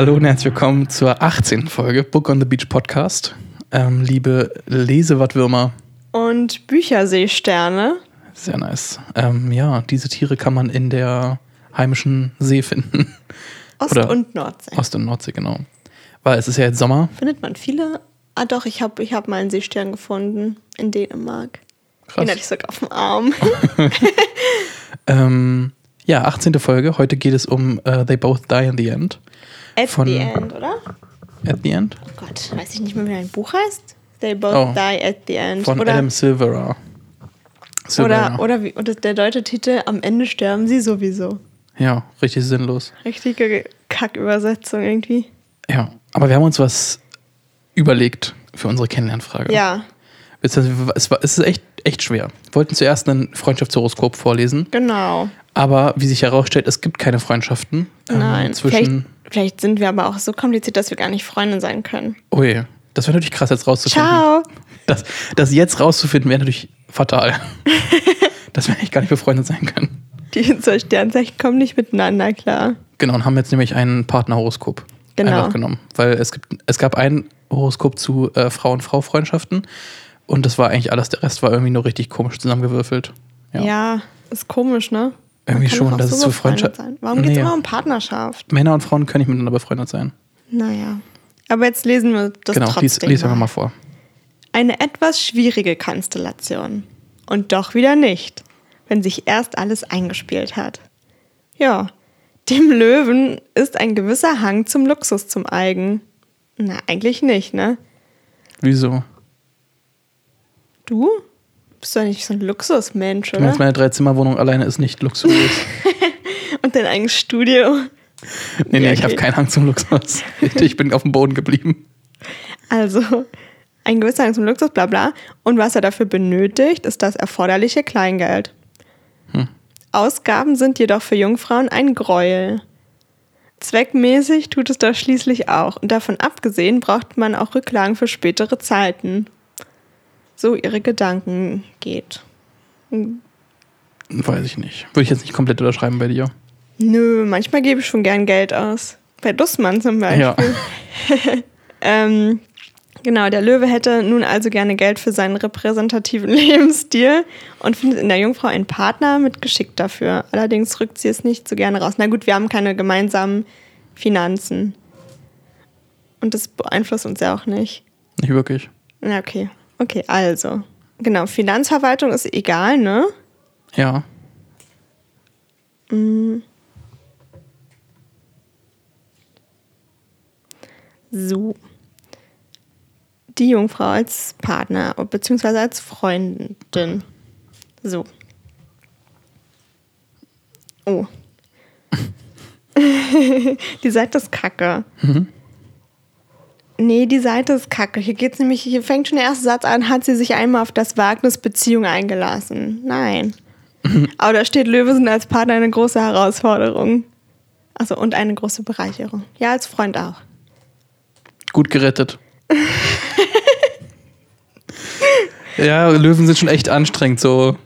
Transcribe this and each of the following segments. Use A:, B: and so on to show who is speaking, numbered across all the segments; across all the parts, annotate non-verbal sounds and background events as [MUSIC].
A: Hallo und herzlich willkommen zur 18. Folge Book on the Beach Podcast. Ähm, liebe Lesewattwürmer.
B: Und Bücherseesterne.
A: Sehr nice. Ähm, ja, diese Tiere kann man in der heimischen See finden.
B: Ost-
A: Oder-
B: und Nordsee.
A: Ost- und Nordsee, genau. Weil es ist ja jetzt Sommer.
B: Findet man viele. Ah, doch, ich habe ich hab mal einen Seestern gefunden in Dänemark.
A: Krass.
B: Den hatte ich sogar auf dem Arm. [LAUGHS] [LAUGHS]
A: Ähm, ja, 18. Folge. Heute geht es um äh, They Both Die in the End.
B: At
A: Von-
B: the end, oder?
A: At the End?
B: Oh Gott, weiß ich nicht mehr, wie ein Buch heißt. They both
A: Oh.
B: die at the end.
A: Von
B: oder,
A: Adam Silvera. Silvera.
B: oder, oder, wie, oder der deutsche Titel Am Ende sterben sie sowieso.
A: Ja, richtig sinnlos.
B: Richtige Kackübersetzung irgendwie.
A: Ja, aber wir haben uns was überlegt für unsere Kennenlernfrage.
B: Ja,
A: Es, war, es ist echt, echt schwer. Wir wollten zuerst ein Freundschaftshoroskop vorlesen,
B: genau.
A: aber wie sich herausstellt, es gibt keine Freundschaften ähm,
B: Nein,
A: zwischen.
B: vielleicht, vielleicht sind wir aber auch so kompliziert, dass wir gar nicht Freunde sein können.
A: Oh je, das wäre natürlich krass jetzt rauszufinden.
B: Ciao.
A: Das, das jetzt rauszufinden wäre natürlich fatal. [LAUGHS] dass wir eigentlich gar nicht befreundet sein können.
B: Die zwei Sternzeichen kommen nicht miteinander klar.
A: Genau, und haben jetzt nämlich ein Partnerhoroskop
B: Genau.
A: einfach genommen. Weil es, gibt, es gab ein Horoskop zu äh, Frau-und-Frau-Freundschaften und das war eigentlich alles. Der Rest war irgendwie nur richtig komisch zusammengewürfelt. Ja.
B: Ja, ist komisch, ne?
A: Irgendwie schon,
B: doch auch
A: das ist so Freundschaft-
B: sein. Warum geht es
A: Nee.
B: immer um Partnerschaft?
A: Männer und Frauen können nicht miteinander befreundet sein.
B: Naja. Aber jetzt lesen wir das
A: genau,
B: trotzdem
A: lies einfach
B: mal.
A: mal vor.
B: Eine etwas schwierige Konstellation. Und doch wieder nicht, wenn sich erst alles eingespielt hat. Ja, dem Löwen ist ein gewisser Hang zum Luxus zum eigen. Na, eigentlich nicht, ne?
A: Wieso?
B: Du? Bist doch nicht so ein Luxusmensch,
A: Du
B: oder?
A: meinst, meine Dreizimmerwohnung alleine ist nicht luxuriös. [LAUGHS]
B: Und dein eigenes Studio.
A: nee, nee,
B: Ja,
A: ich habe
B: okay.
A: keinen Hang zum Luxus. [LAUGHS] Ich bin auf dem Boden geblieben.
B: Also, ein gewisser Hang zum Luxus, bla bla. Und was er dafür benötigt, ist das erforderliche Kleingeld. Ausgaben sind jedoch für Jungfrauen ein Gräuel. Zweckmäßig tut es das schließlich auch. Und davon abgesehen braucht man auch Rücklagen für spätere Zeiten. So ihre Gedanken geht.
A: Weiß ich nicht. Würde ich jetzt nicht komplett unterschreiben bei dir.
B: Nö, manchmal gebe ich schon gern Geld aus. Bei Dussmann zum Beispiel.
A: Ja. [LAUGHS]
B: Ähm, genau, der Löwe hätte nun also gerne Geld für seinen repräsentativen [LAUGHS] Lebensstil und findet in der Jungfrau einen Partner mit Geschick dafür. Allerdings rückt sie es nicht so gerne raus. Na gut, wir haben keine gemeinsamen Finanzen. Und das beeinflusst uns ja auch nicht.
A: Nicht wirklich.
B: Na, okay. Okay, also. Genau, Finanzverwaltung ist egal, ne?
A: Ja.
B: So. Die Jungfrau als Partner beziehungsweise als Freundin. So. Oh. [LAUGHS] die Seite ist kacke. Nee, die Seite ist kacke. Hier geht's nämlich, hier fängt schon der erste Satz an, hat sie sich einmal auf das Wagnis Beziehung eingelassen. Nein. [LAUGHS] Aber da steht, Löwe sind als Partner eine große Herausforderung. Also und eine große Bereicherung. Ja, als Freund auch.
A: Gut gerettet. ja, Löwen sind schon echt anstrengend, so.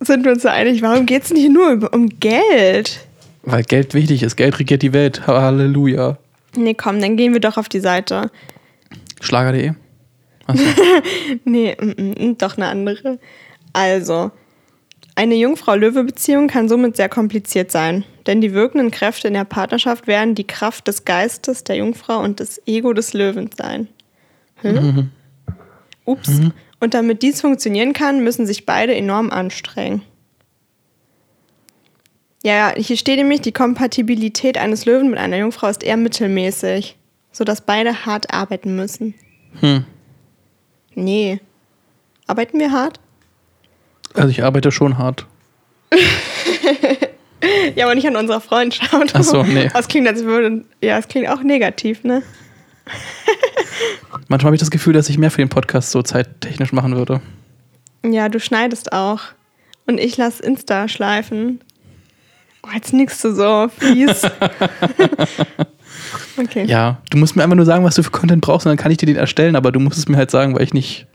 B: Sind wir uns so einig, warum geht es nicht nur um Geld?
A: Weil Geld wichtig ist. Geld regiert die Welt. Halleluja.
B: Nee, komm, dann gehen wir doch auf die Seite.
A: Schlager.de. [LAUGHS]
B: Nee, mm, mm, doch eine andere. Also, eine Jungfrau-Löwe-Beziehung kann somit sehr kompliziert sein, denn die wirkenden Kräfte in der Partnerschaft werden die Kraft des Geistes der Jungfrau und das Ego des Löwens sein. Hm? Ups. Und damit dies funktionieren kann, müssen sich beide enorm anstrengen. Ja, hier steht nämlich, die Kompatibilität eines Löwen mit einer Jungfrau ist eher mittelmäßig, sodass beide hart arbeiten müssen.
A: Hm.
B: Nee. Arbeiten wir hart?
A: Also ich arbeite schon hart. [LAUGHS]
B: Ja, aber nicht an unserer Freundschaft.
A: Ach so, nee.
B: Das klingt, als würde. Ja, es klingt auch negativ, ne? [LAUGHS]
A: Manchmal habe ich das Gefühl, dass ich mehr für den Podcast so zeittechnisch machen würde.
B: Ja, du schneidest auch. Und ich lass Insta schleifen. Oh, jetzt nix du so fies. [LAUGHS] okay.
A: Ja, du musst mir einfach nur sagen, was du für Content brauchst und dann kann ich dir den erstellen, aber du musst es mir halt sagen, weil ich nicht.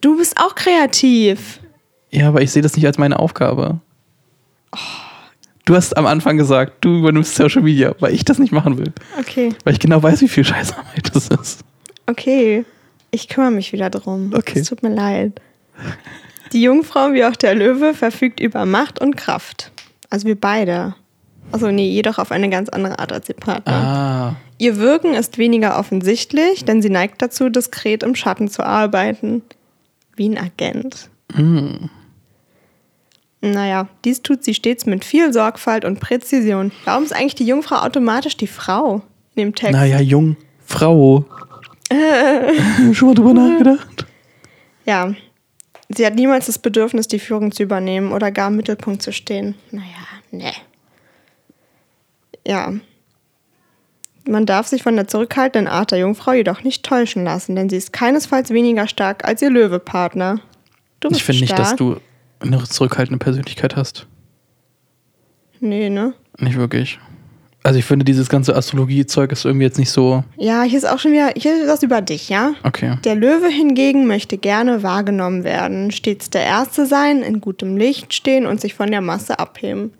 B: Du bist auch kreativ.
A: Ja, aber ich sehe das nicht als meine Aufgabe. Du hast am Anfang gesagt, du übernimmst Social Media, weil ich das nicht machen will.
B: Okay,
A: Weil ich genau weiß, wie viel Scheißarbeit das ist.
B: okay. Ich kümmere mich wieder drum.
A: Okay.
B: Es tut mir leid. Die Jungfrau wie auch der Löwe verfügt über Macht und Kraft. Also wir beide. Also nee, jedoch auf eine ganz andere Art als ihr Partner.
A: Ah.
B: Ihr Wirken ist weniger offensichtlich, denn sie neigt dazu, diskret im Schatten zu arbeiten. Wie ein Agent.
A: Hm.
B: Naja, dies tut sie stets mit viel Sorgfalt und Präzision. Warum ist eigentlich die Jungfrau automatisch die Frau in dem Text?
A: Naja, jung, Frau. [LAUGHS] Schon mal drüber nachgedacht?
B: Ja, sie hat niemals das Bedürfnis, die Führung zu übernehmen oder gar im Mittelpunkt zu stehen. Naja, ne. Ja. Man darf sich von der zurückhaltenden Art der Jungfrau jedoch nicht täuschen lassen, denn sie ist keinesfalls weniger stark als ihr Löwepartner. Du bist
A: Ich finde nicht, dass du eine zurückhaltende Persönlichkeit hast.
B: Nee, ne?
A: Nicht wirklich. Also ich finde, dieses ganze Astrologie-Zeug ist irgendwie jetzt nicht so.
B: Ja, hier ist auch schon wieder, hier ist was über dich, ja?
A: Okay.
B: Der Löwe hingegen möchte gerne wahrgenommen werden, stets der Erste sein, in gutem Licht stehen und sich von der Masse abheben.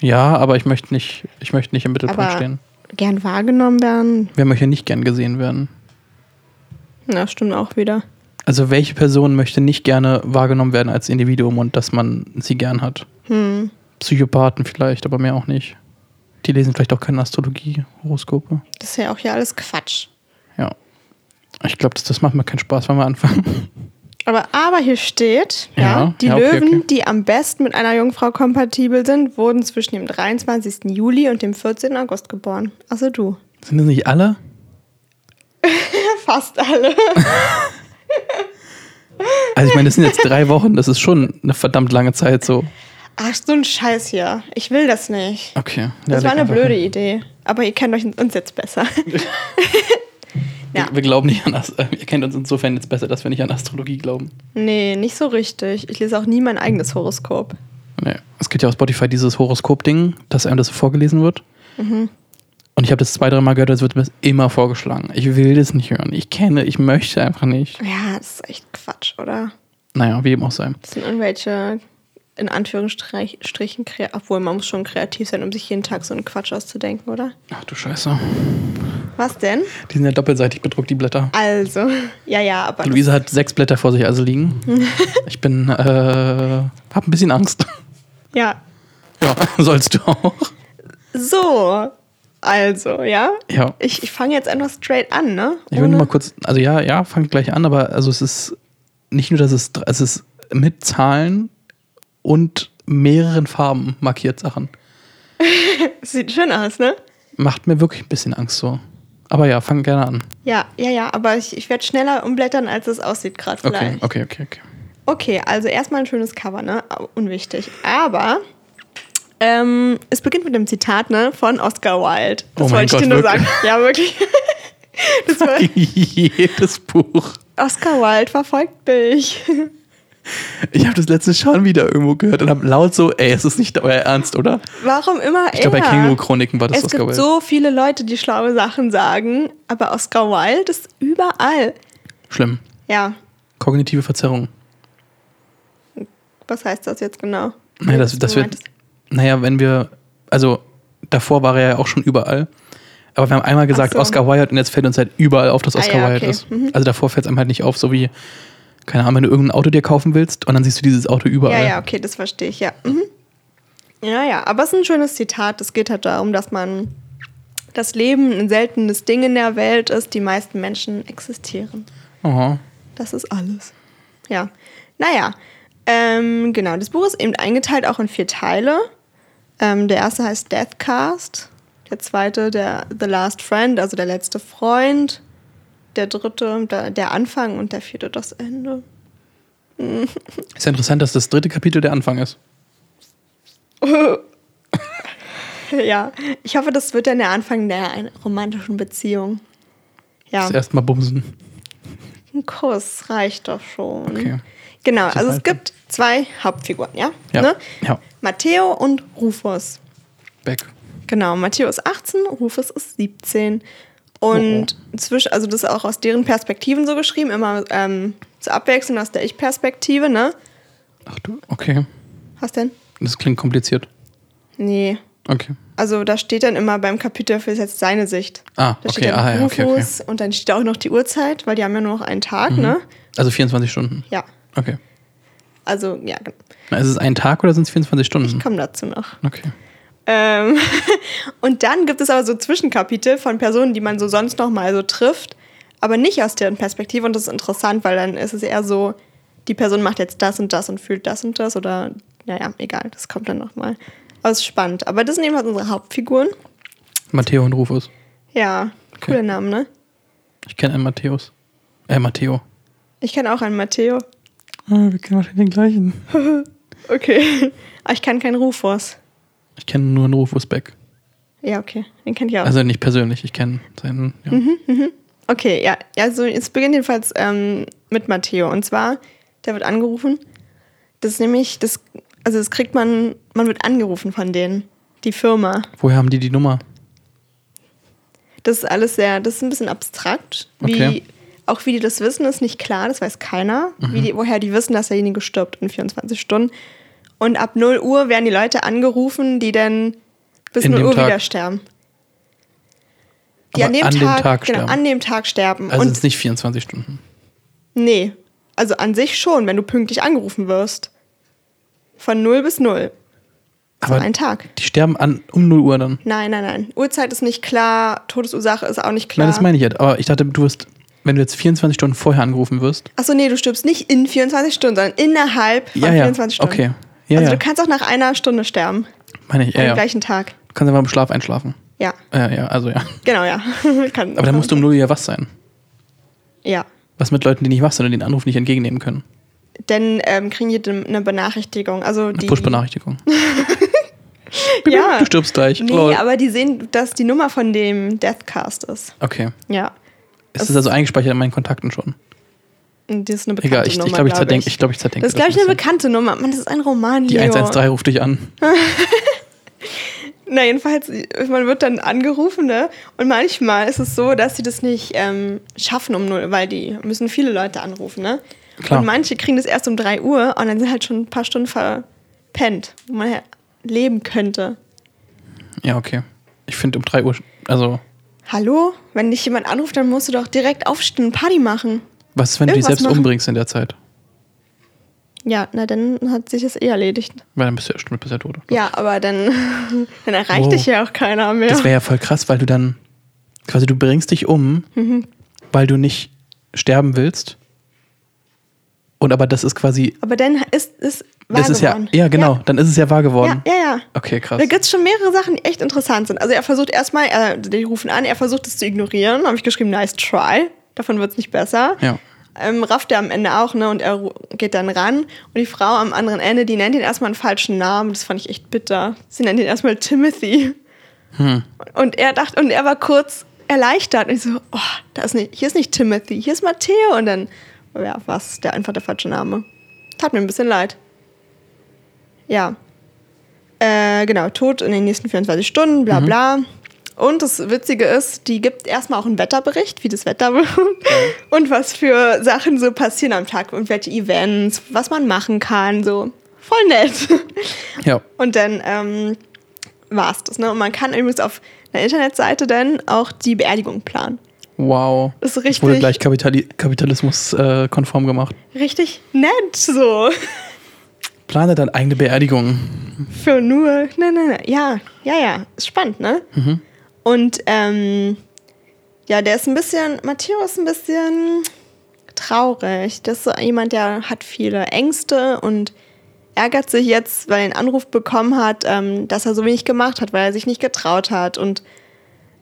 A: Ja, aber ich möchte nicht, ich möchte nicht im Mittelpunkt
B: Aber
A: stehen.
B: gern wahrgenommen werden,
A: Wer möchte nicht gern gesehen werden?
B: na, stimmt auch wieder.
A: Also welche Person möchte nicht gerne wahrgenommen werden als Individuum und dass man sie gern hat?
B: Hm.
A: Psychopathen vielleicht, aber mehr auch nicht. Die lesen vielleicht auch keine Astrologie-Horoskope.
B: Das ist ja auch hier alles Quatsch.
A: Ja. Ich glaube, das, das macht mir keinen Spaß, wenn wir anfangen. [LAUGHS]
B: Aber, aber hier steht, ja,
A: Ja,
B: die
A: ja, okay,
B: Löwen,
A: okay.
B: die am besten mit einer Jungfrau kompatibel sind, wurden zwischen dem 23. Juli und dem 14. August geboren. Also du.
A: Sind das nicht alle? [LAUGHS]
B: Fast alle. [LAUGHS]
A: Also ich meine, das sind jetzt drei Wochen, das ist schon eine verdammt lange Zeit so.
B: Ach, so ein Scheiß hier. Ich will das nicht.
A: Okay.
B: Das war eine blöde
A: hin.
B: Idee. Aber ihr kennt euch uns jetzt besser. [LAUGHS] Ja.
A: Wir, wir glauben nicht an Ast äh, Ihr kennt uns insofern jetzt besser, dass wir nicht an Astrologie glauben.
B: nee, nicht so richtig. Ich lese auch nie mein eigenes Horoskop.
A: Nee. Es gibt ja auf Spotify dieses Horoskop-Ding, dass einem das so vorgelesen wird.
B: Mhm.
A: Und ich habe das zwei, dreimal gehört, es wird mir immer vorgeschlagen. Ich will das nicht hören. Ich kenne, ich möchte einfach nicht.
B: Ja, das ist echt Quatsch, oder?
A: Naja, wie eben auch sei.
B: Das sind irgendwelche, in Anführungsstrichen, obwohl man muss schon kreativ sein, um sich jeden Tag so einen Quatsch auszudenken, oder?
A: Ach du Scheiße.
B: Was denn?
A: Die sind ja doppelseitig bedruckt, die Blätter.
B: Also, [LAUGHS] ja, ja, aber.
A: Luisa hat sechs Blätter vor sich also liegen. [LAUGHS] Ich bin, äh, hab ein bisschen Angst.
B: ja.
A: Ja, [LAUGHS] sollst du auch.
B: So, also, ja.
A: Ja.
B: Ich, ich fange jetzt einfach straight an, ne?
A: Ich will
B: Ohne-
A: nur mal kurz, also ja, ja, fangt gleich an, aber also es ist nicht nur, dass es, es ist mit Zahlen und mehreren Farben markiert Sachen. [LAUGHS]
B: Sieht schön aus, ne?
A: Macht mir wirklich ein bisschen Angst so. Aber ja, fang gerne an.
B: Ja, ja, ja, aber ich, ich werde schneller umblättern, als es aussieht gerade
A: Okay,
B: vielleicht.
A: okay, okay, okay.
B: Okay, also erstmal ein schönes Cover, ne? Unwichtig. Aber ähm, es beginnt mit dem Zitat, ne, von Oscar Wilde. Das
A: Oh mein
B: wollte ich dir
A: Gott,
B: nur
A: wirklich?
B: sagen. Ja, wirklich. [LAUGHS] Das [LAUGHS] war,
A: Jedes Buch.
B: Oscar Wilde verfolgt mich.
A: Ich habe das letzte schon wieder irgendwo gehört und habe laut so, ey, es ist nicht euer Ernst, oder?
B: Warum immer
A: Ich glaube, bei? Känguru-Chroniken war das
B: Es
A: Oscar
B: gibt
A: Wilde.
B: so viele Leute, die schlaue Sachen sagen, aber Oscar Wilde ist überall.
A: Schlimm.
B: Ja,
A: Kognitive Verzerrung.
B: was heißt das jetzt genau?
A: Naja, das, das wird, naja, wenn wir, also davor war er ja auch schon überall. Aber wir haben einmal gesagt
B: so.
A: Oscar Wilde und jetzt fällt uns halt überall auf, dass
B: Ah,
A: Oscar
B: ja,
A: Wilde
B: okay.
A: ist.
B: Mhm.
A: Also davor fällt es einem halt nicht auf, so wie, keine Ahnung, wenn du irgendein Auto dir kaufen willst und dann siehst du dieses Auto überall.
B: Ja, ja, okay, das verstehe ich, ja. Mhm. Ja, ja, aber es ist ein schönes Zitat. Es geht halt darum, dass man das Leben ein seltenes Ding in der Welt ist. Die meisten Menschen existieren.
A: Aha.
B: Das ist alles. Ja. Naja, ähm, genau. Das Buch ist eben eingeteilt auch in vier Teile. Ähm, der erste heißt Deathcast. Der zweite, der The Last Friend, also der letzte Freund. Der dritte, der, Anfang und der vierte, das Ende.
A: Ist ja interessant, dass das dritte Kapitel der Anfang ist. [LAUGHS]
B: Ja, ich hoffe, das wird dann der Anfang der romantischen Beziehung. Ja,
A: Das erste Mal bumsen.
B: ein Kuss reicht doch schon.
A: Okay.
B: Genau, also es gibt zwei Hauptfiguren, ja?
A: Ja.
B: Ne?
A: Ja.
B: Matteo und Rufus.
A: Back.
B: Genau, Matteo ist 18, Rufus ist 17. Und zwischen, also das ist auch aus deren Perspektiven so geschrieben, immer ähm, zur Abwechslung aus der Ich-Perspektive, ne?
A: Ach du, okay.
B: Was denn?
A: Das klingt kompliziert.
B: Nee.
A: Okay.
B: Also da steht dann immer beim Kapitel für jetzt seine Sicht.
A: Ah,
B: Da
A: okay,
B: steht dann
A: ah, ja, okay, okay.
B: Und dann steht auch noch die Uhrzeit, weil die haben ja nur noch einen Tag, ne?
A: Also 24 Stunden.
B: Ja.
A: Okay.
B: Also, ja, genau.
A: Na, Ist es ein Tag oder sind es 24 Stunden?
B: ich komme dazu noch.
A: Okay.
B: Ähm, [LAUGHS] und dann gibt es aber so Zwischenkapitel von Personen, die man so sonst noch mal so trifft, aber nicht aus deren Perspektive. Und das ist interessant, weil dann ist es eher so, die Person macht jetzt das und das und fühlt das und das oder, naja, egal, das kommt dann noch mal. Aber es ist spannend. Aber das sind eben halt unsere Hauptfiguren.
A: Matteo und Rufus.
B: Ja,
A: Okay.
B: coole Namen, ne?
A: Ich kenne einen Matthäus. Äh, Matteo.
B: Ich kenne auch einen Matteo.
A: Ah, wir kennen wahrscheinlich den gleichen. [LAUGHS]
B: Okay. Aber ich kann keinen Rufus.
A: Ich kenne nur einen Rufus Beck.
B: Ja, okay. Den kennt ihr auch.
A: Also nicht persönlich, ich kenne seinen. Ja.
B: Mhm. Okay, ja, also es beginnt jedenfalls ähm, mit Matteo. Und zwar, der wird angerufen. Das ist nämlich, das, also das kriegt man, man wird angerufen von denen, die Firma.
A: Woher haben die die Nummer?
B: Das ist alles sehr, das ist ein bisschen abstrakt. Wie,
A: Okay.
B: Auch wie die das wissen, ist nicht klar, das weiß keiner.
A: Mhm.
B: Die, woher die wissen, dass derjenige stirbt in 24 Stunden. Und ab 0 Uhr werden die Leute angerufen, die dann bis
A: In
B: 0
A: dem
B: Uhr
A: Tag.
B: wieder sterben. Die
A: Aber
B: an dem,
A: an dem
B: Tag,
A: Tag
B: genau,
A: sterben.
B: an dem Tag sterben.
A: Also
B: Und
A: sind es nicht 24 Stunden.
B: Nee, also an sich schon, wenn du pünktlich angerufen wirst. Von 0 bis 0. So
A: Aber
B: ein Tag.
A: die sterben an, um 0 Uhr dann.
B: Nein, nein, nein. Uhrzeit ist nicht klar, Todesursache ist auch nicht klar.
A: Nein, das meine ich jetzt. Aber ich dachte, du wirst, wenn du jetzt 24 Stunden vorher angerufen wirst.
B: Achso, nee, du stirbst nicht in 24 Stunden, sondern innerhalb von
A: Ja, ja.
B: 24 Stunden.
A: Okay. Ja,
B: also
A: ja.
B: du kannst auch nach einer Stunde sterben.
A: Meine ich, ja,
B: am
A: ja. Du
B: gleichen Tag.
A: kannst einfach im Schlaf einschlafen.
B: Ja,
A: Ja, ja, also ja.
B: genau, ja. [LAUGHS] Kann,
A: Aber dann musst du um 0 Uhr ja was sein.
B: Ja.
A: Was mit Leuten, die nicht wach sind und den Anruf nicht entgegennehmen können?
B: Dann ähm, kriegen die eine Benachrichtigung. Also die,
A: Push-Benachrichtigung. [LAUGHS]
B: Ja.
A: Du stirbst gleich.
B: Nee,
A: Lol.
B: aber die sehen, dass die Nummer von dem Deathcast ist.
A: Okay.
B: Ja.
A: Ist das also eingespeichert in meinen Kontakten schon?
B: Das ist eine bekannte
A: Egal, ich,
B: Nummer,
A: ich glaube, ich
B: glaub
A: zerdenke ich. glaub, ich zerdenke
B: Das ist, glaube ich, eine bekannte Nummer. Mann, das ist ein Roman.
A: Die
B: Leo.
A: 113 ruft dich an. [LAUGHS]
B: Na, jedenfalls, man wird dann angerufen, ne? Und manchmal ist es so, dass sie das nicht ähm, schaffen um null, weil die müssen viele Leute anrufen, ne?
A: Klar.
B: Und manche kriegen das erst um 3 Uhr und dann sind halt schon ein paar Stunden verpennt, wo man ja leben könnte.
A: Ja, okay. Ich finde um 3 Uhr, also,
B: Hallo? Wenn dich jemand anruft, dann musst du doch direkt aufstehen und Party machen.
A: Was ist, wenn du dich selbst
B: machen.
A: umbringst in der Zeit?
B: Ja, na, dann hat sich das eh erledigt.
A: Weil dann bist du ja stimmt, bist ja tot.
B: Ja, aber dann, [LAUGHS] dann erreicht
A: Wow.
B: dich ja auch keiner mehr.
A: Das wäre ja voll krass, weil du dann quasi du bringst dich um,
B: Mhm.
A: weil du nicht sterben willst. Und aber das ist quasi,
B: aber dann ist es wahr
A: das ist ja,
B: geworden.
A: ja genau, dann ist es ja wahr geworden.
B: Ja, ja, ja.
A: Okay, krass.
B: Da gibt es schon mehrere Sachen, die echt interessant sind. Also er versucht erstmal, äh, die rufen an, er versucht es zu ignorieren. Habe ich geschrieben, nice try. Davon wird es nicht besser.
A: Ja.
B: Ähm, rafft er am Ende auch, ne? Und er geht dann ran. Und die Frau am anderen Ende, die nennt ihn erstmal einen falschen Namen. Das fand ich echt bitter. Sie nennt ihn erstmal Timothy.
A: Hm.
B: Und er dachte, und er war kurz erleichtert. Und ich so, oh, da ist nicht, hier ist nicht Timothy, hier ist Matteo. Und dann, ja, was, der einfach der falsche Name. Tat mir ein bisschen leid. Ja. Äh, genau, tot in den nächsten 24 Stunden, bla bla. Und das Witzige ist, die gibt erstmal auch einen Wetterbericht, wie das Wetter [LAUGHS] wird und was für Sachen so passieren am Tag und welche Events, was man machen kann, so voll nett.
A: Ja.
B: Und dann ähm, war es das. Ne? Und man kann übrigens auf einer Internetseite dann auch die Beerdigung planen.
A: Wow.
B: Das ist richtig,
A: Wurde gleich Kapitali Kapitalismus äh, konform gemacht.
B: richtig nett so.
A: Plane deine eigene Beerdigung.
B: Für nur, ne, ne, ne. Ja, ja, ja. Ist spannend, ne? Und ähm, ja, der ist ein bisschen, Matteo ist ein bisschen traurig. Das ist so jemand, der hat viele Ängste und ärgert sich jetzt, weil er einen Anruf bekommen hat, ähm, dass er so wenig gemacht hat, weil er sich nicht getraut hat und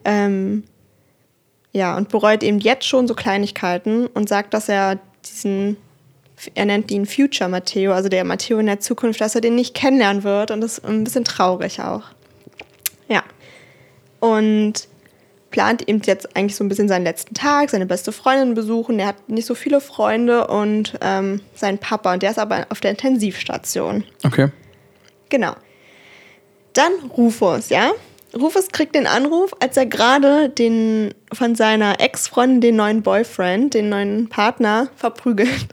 B: ähm, ja, und bereut eben jetzt schon so Kleinigkeiten und sagt, dass er diesen, er nennt ihn Future Matteo, also der Matteo in der Zukunft, dass er den nicht kennenlernen wird und das ist ein bisschen traurig auch. Ja. Und plant eben jetzt eigentlich so ein bisschen seinen letzten Tag, seine beste Freundin besuchen. Der hat nicht so viele Freunde und ähm, seinen Papa und der ist aber auf der Intensivstation.
A: Okay.
B: Genau. Dann Rufus, ja? Rufus kriegt den Anruf, als er gerade den von seiner Ex-Freundin den neuen Boyfriend, den neuen Partner verprügelt.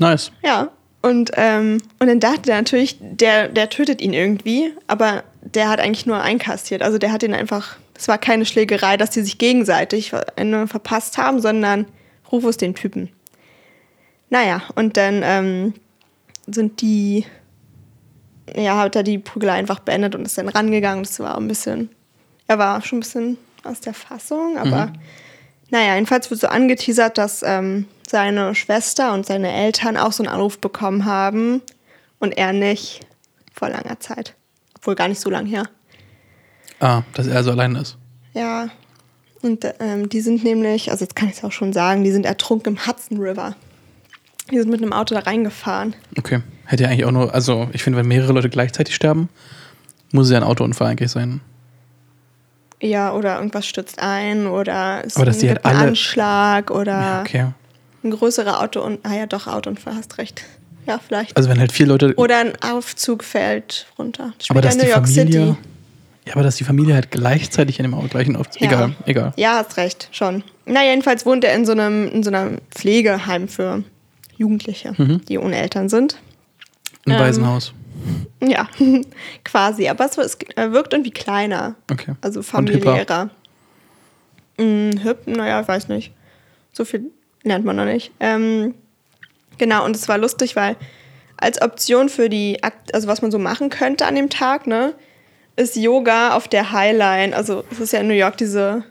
A: Nice.
B: Ja. Und, ähm, und dann dachte er natürlich, der, der tötet ihn irgendwie, aber der hat eigentlich nur einkassiert. Also der hat ihn einfach, es war keine Schlägerei, dass die sich gegenseitig eine verpasst haben, sondern Rufus den Typen. Naja, und dann ähm, sind die, ja, hat er die Prügelei einfach beendet und ist dann rangegangen. Das war ein bisschen, er war schon ein bisschen aus der Fassung, aber mhm. naja, jedenfalls wird so angeteasert, dass ähm, seine Schwester und seine Eltern auch so einen Anruf bekommen haben und er nicht vor langer Zeit. Obwohl gar nicht so lang her.
A: Ah, dass er so allein ist.
B: Ja. Und ähm, die sind nämlich, also jetzt kann ich es auch schon sagen, die sind ertrunken im Hudson River. Die sind mit einem Auto da reingefahren.
A: Okay. Hätte ja eigentlich auch nur, also ich finde, wenn mehrere Leute gleichzeitig sterben, muss es ja ein Autounfall eigentlich sein.
B: Ja, oder irgendwas stürzt ein oder
A: es Aber dass
B: gibt
A: die halt
B: einen Anschlag oder.
A: Ja, okay.
B: Ein größerer Auto und ah ja doch Autounfall, hast recht. Ja, vielleicht.
A: Also wenn halt vier Leute.
B: Oder ein Aufzug fällt runter.
A: Das aber dass die Familie. City. Ja, aber dass die Familie halt gleichzeitig in dem gleichen Aufzug. Ja. Egal, egal.
B: Ja, hast recht, schon. Na, jedenfalls wohnt er in so einem, in so einem Pflegeheim für Jugendliche, mhm. die ohne Eltern sind.
A: Ein ähm, Waisenhaus.
B: Ja, [LAUGHS] quasi. Aber es wirkt irgendwie kleiner.
A: Okay.
B: Also familiärer. Hm, hip, naja, ich weiß nicht. So viel lernt man noch nicht. Ähm, genau, und es war lustig, weil als Option für die, Akt also was man so machen könnte an dem Tag, ne, ist Yoga auf der Highline. Also es ist ja in New York diese,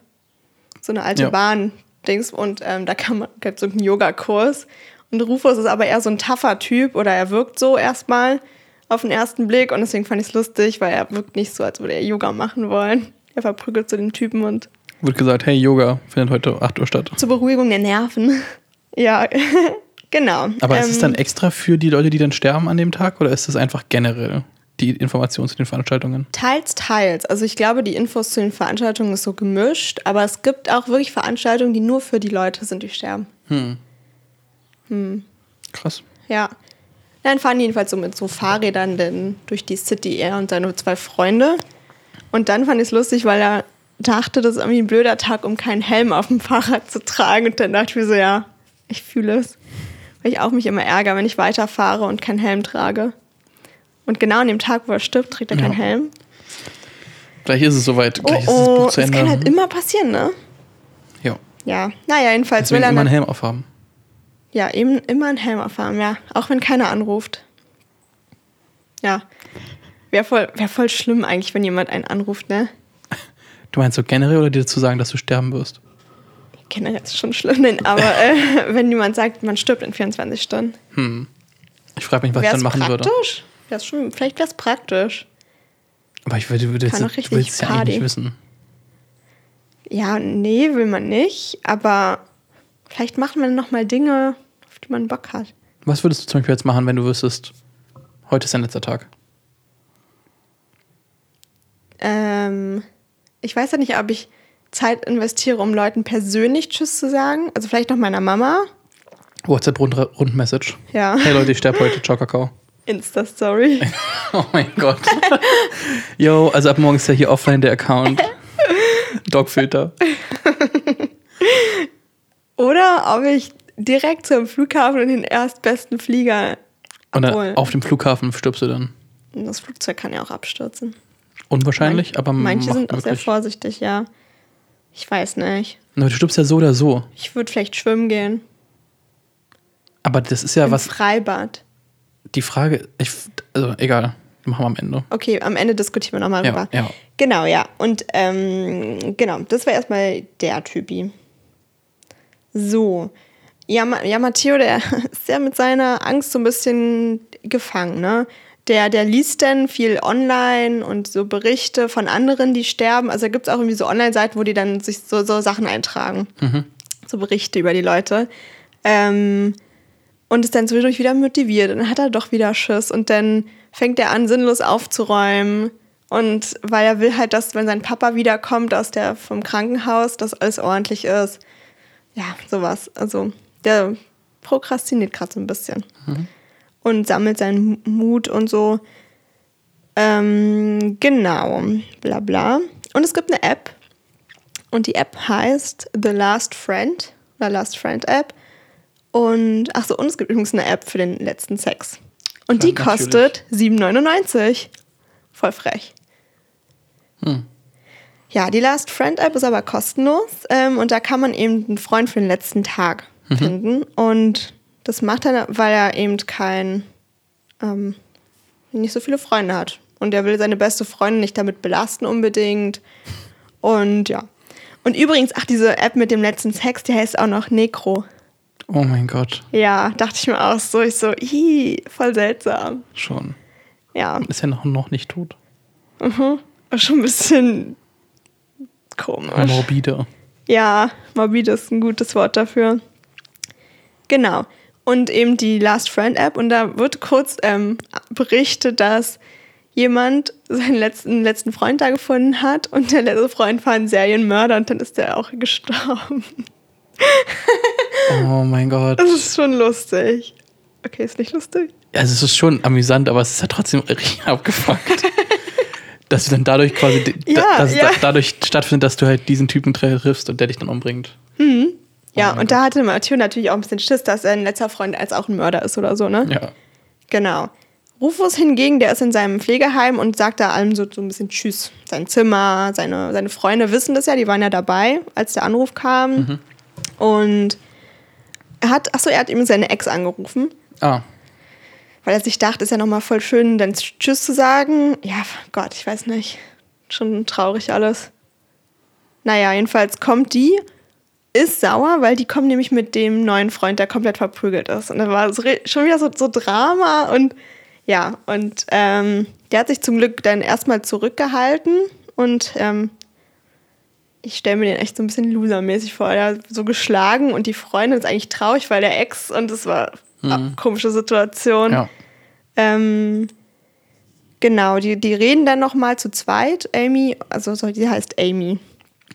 B: so eine alte ja. Bahn-Dings und ähm, da kann man, gibt so einen Yoga-Kurs. Und Rufus ist aber eher so ein tougher Typ oder er wirkt so erstmal auf den ersten Blick und deswegen fand ich es lustig, weil er wirkt nicht so, als würde er Yoga machen wollen. Er verprügelt so den Typen und
A: wird gesagt, hey, Yoga findet heute 8 Uhr statt.
B: Zur Beruhigung der Nerven. [LAUGHS] ja, [LAUGHS] genau.
A: Aber ähm, ist es dann extra für die Leute, die dann sterben an dem Tag oder ist es einfach generell die Information zu den Veranstaltungen?
B: Teils, teils. Also ich glaube, die Infos zu den Veranstaltungen ist so gemischt, aber es gibt auch wirklich Veranstaltungen, die nur für die Leute sind, die sterben.
A: Hm. Hm. Krass.
B: Ja. Dann fahren die jedenfalls so mit so Fahrrädern denn durch die City, er und seine zwei Freunde. Und dann fand ich es lustig, weil er dachte, das ist irgendwie ein blöder Tag, um keinen Helm auf dem Fahrrad zu tragen. Und dann dachte ich mir so, ja, ich fühle es. Weil ich auch mich immer ärgere, wenn ich weiterfahre und keinen Helm trage. Und genau an dem Tag, wo er stirbt, trägt er ja. keinen Helm.
A: Gleich ist es soweit. Gleich
B: oh, ist das Buch oh, zu Ende. Das kann halt immer passieren, ne?
A: Ja.
B: Ja, naja, jedenfalls
A: Deswegen will er. immer einen Helm aufhaben.
B: Ja, eben immer einen Helm aufhaben, ja. Auch wenn keiner anruft. Ja. Wäre voll, wär voll schlimm eigentlich, wenn jemand einen anruft, ne?
A: Du meinst so generell oder dir zu sagen, dass du sterben wirst?
B: Generell ist schon schlimm, nein, aber [LAUGHS] äh, wenn jemand sagt, man stirbt in 24 Stunden.
A: Hm. Ich frage mich, was wär's ich dann machen
B: praktisch?
A: würde.
B: Wär's schon, vielleicht wäre es praktisch.
A: Aber ich würde, würde jetzt, du willst ja eigentlich nicht wissen.
B: Ja, nee, will man nicht, aber vielleicht macht man nochmal Dinge, auf die man Bock hat.
A: Was würdest du zum Beispiel jetzt machen, wenn du wüsstest, heute ist dein letzter Tag?
B: Ähm, ich weiß ja nicht, ob ich Zeit investiere, um Leuten persönlich Tschüss zu sagen. Also vielleicht noch meiner Mama.
A: WhatsApp-Rundmessage.
B: Ja.
A: Hey Leute, ich sterbe heute. Ciao, Kakao.
B: Insta-Story. [LAUGHS]
A: oh mein Gott. Yo, also ab morgen ist ja hier offline der Account. Dogfilter.
B: Oder ob ich direkt zum Flughafen und den erstbesten Flieger
A: Und auf dem Flughafen stirbst du dann.
B: Das Flugzeug kann ja auch abstürzen.
A: Unwahrscheinlich,
B: Manch,
A: aber
B: manche sind auch sehr vorsichtig, ja. Ich weiß nicht.
A: Aber du stirbst ja so oder so.
B: Ich würde vielleicht schwimmen gehen.
A: Aber das ist ja
B: Im
A: was.
B: Freibad.
A: Die Frage, ich, also egal, machen wir am Ende.
B: Okay, am Ende diskutieren wir nochmal
A: ja,
B: drüber.
A: Ja.
B: Genau, ja. Und ähm, genau, das war erstmal der Typi. So. Ja, ja, Matteo, der [LAUGHS] ist ja mit seiner Angst so ein bisschen gefangen, ne? Der, der liest dann viel online und so Berichte von anderen, die sterben. Also da gibt es auch irgendwie so Online-Seiten, wo die dann sich so, so Sachen eintragen.
A: Mhm.
B: So Berichte über die Leute. Ähm, und ist dann zwischendurch wieder motiviert. Und dann hat er doch wieder Schiss. Und dann fängt er an, sinnlos aufzuräumen. Und weil er will halt, dass, wenn sein Papa wiederkommt aus der, vom Krankenhaus, dass alles ordentlich ist. Ja, sowas. Also der prokrastiniert gerade so ein bisschen. Mhm und sammelt seinen Mut und so. Ähm, genau, bla bla. Und es gibt eine App und die App heißt The Last Friend, oder Last Friend App. Und ach so, und es gibt übrigens eine App für den letzten Sex. Und
A: Klar,
B: die kostet 7,99. Voll frech.
A: Hm.
B: Ja, die Last Friend App ist aber kostenlos ähm, und da kann man eben einen Freund für den letzten Tag finden. Und das macht er, weil er eben kein, ähm, nicht so viele Freunde hat. Und er will seine beste Freundin nicht damit belasten unbedingt. Und ja. Und übrigens, ach, diese App mit dem letzten Sex, die heißt auch noch Necro.
A: Oh mein Gott,
B: Ja, dachte ich mir auch so. Ich so, ih, voll seltsam.
A: schon.
B: Ja,
A: Ist ja noch, noch nicht tot.
B: war schon ein bisschen komisch.
A: Morbide.
B: Ja, morbide ist ein gutes Wort dafür. Genau. Und eben die Last Friend App. Und da wird kurz ähm, berichtet, dass jemand seinen letzten, letzten Freund da gefunden hat und der letzte Freund war ein Serienmörder und dann ist der auch gestorben.
A: Oh mein Gott.
B: Das ist schon lustig. Okay, ist nicht lustig?
A: Also es ist schon amüsant, aber es ist ja trotzdem richtig [LAUGHS] abgefuckt. dass du dann dadurch quasi, da,
B: Ja,
A: dass es
B: ja.
A: da, dadurch stattfindet, dass du halt diesen Typen triffst und der dich dann umbringt.
B: Ja,
A: Oh
B: und da hatte Matthieu natürlich auch ein bisschen Schiss, dass sein letzter Freund als auch ein Mörder ist oder so, ne?
A: Ja.
B: Genau. Rufus hingegen, der ist in seinem Pflegeheim und sagt da allem so, so ein bisschen Tschüss. Sein Zimmer, seine, seine Freunde wissen das ja, die waren ja dabei, als der Anruf kam. Und er hat, achso, er hat ihm seine Ex angerufen,
A: Ah,
B: weil er sich dachte, ist ja nochmal voll schön, dann Tschüss zu sagen. Ja, Gott, ich weiß nicht. Schon traurig alles. Naja, jedenfalls kommt die, ist sauer, weil die kommt nämlich mit dem neuen Freund, der komplett verprügelt ist. Und da war so, schon wieder so, so Drama und ja, und ähm, der hat sich zum Glück dann erstmal zurückgehalten und ähm, ich stelle mir den echt so ein bisschen losermäßig vor. Er hat so geschlagen und die Freundin ist eigentlich traurig, weil der Ex und es war eine komische Situation.
A: ja.
B: Ähm, genau, die, die reden dann nochmal zu zweit. Amy, also so, die heißt Amy.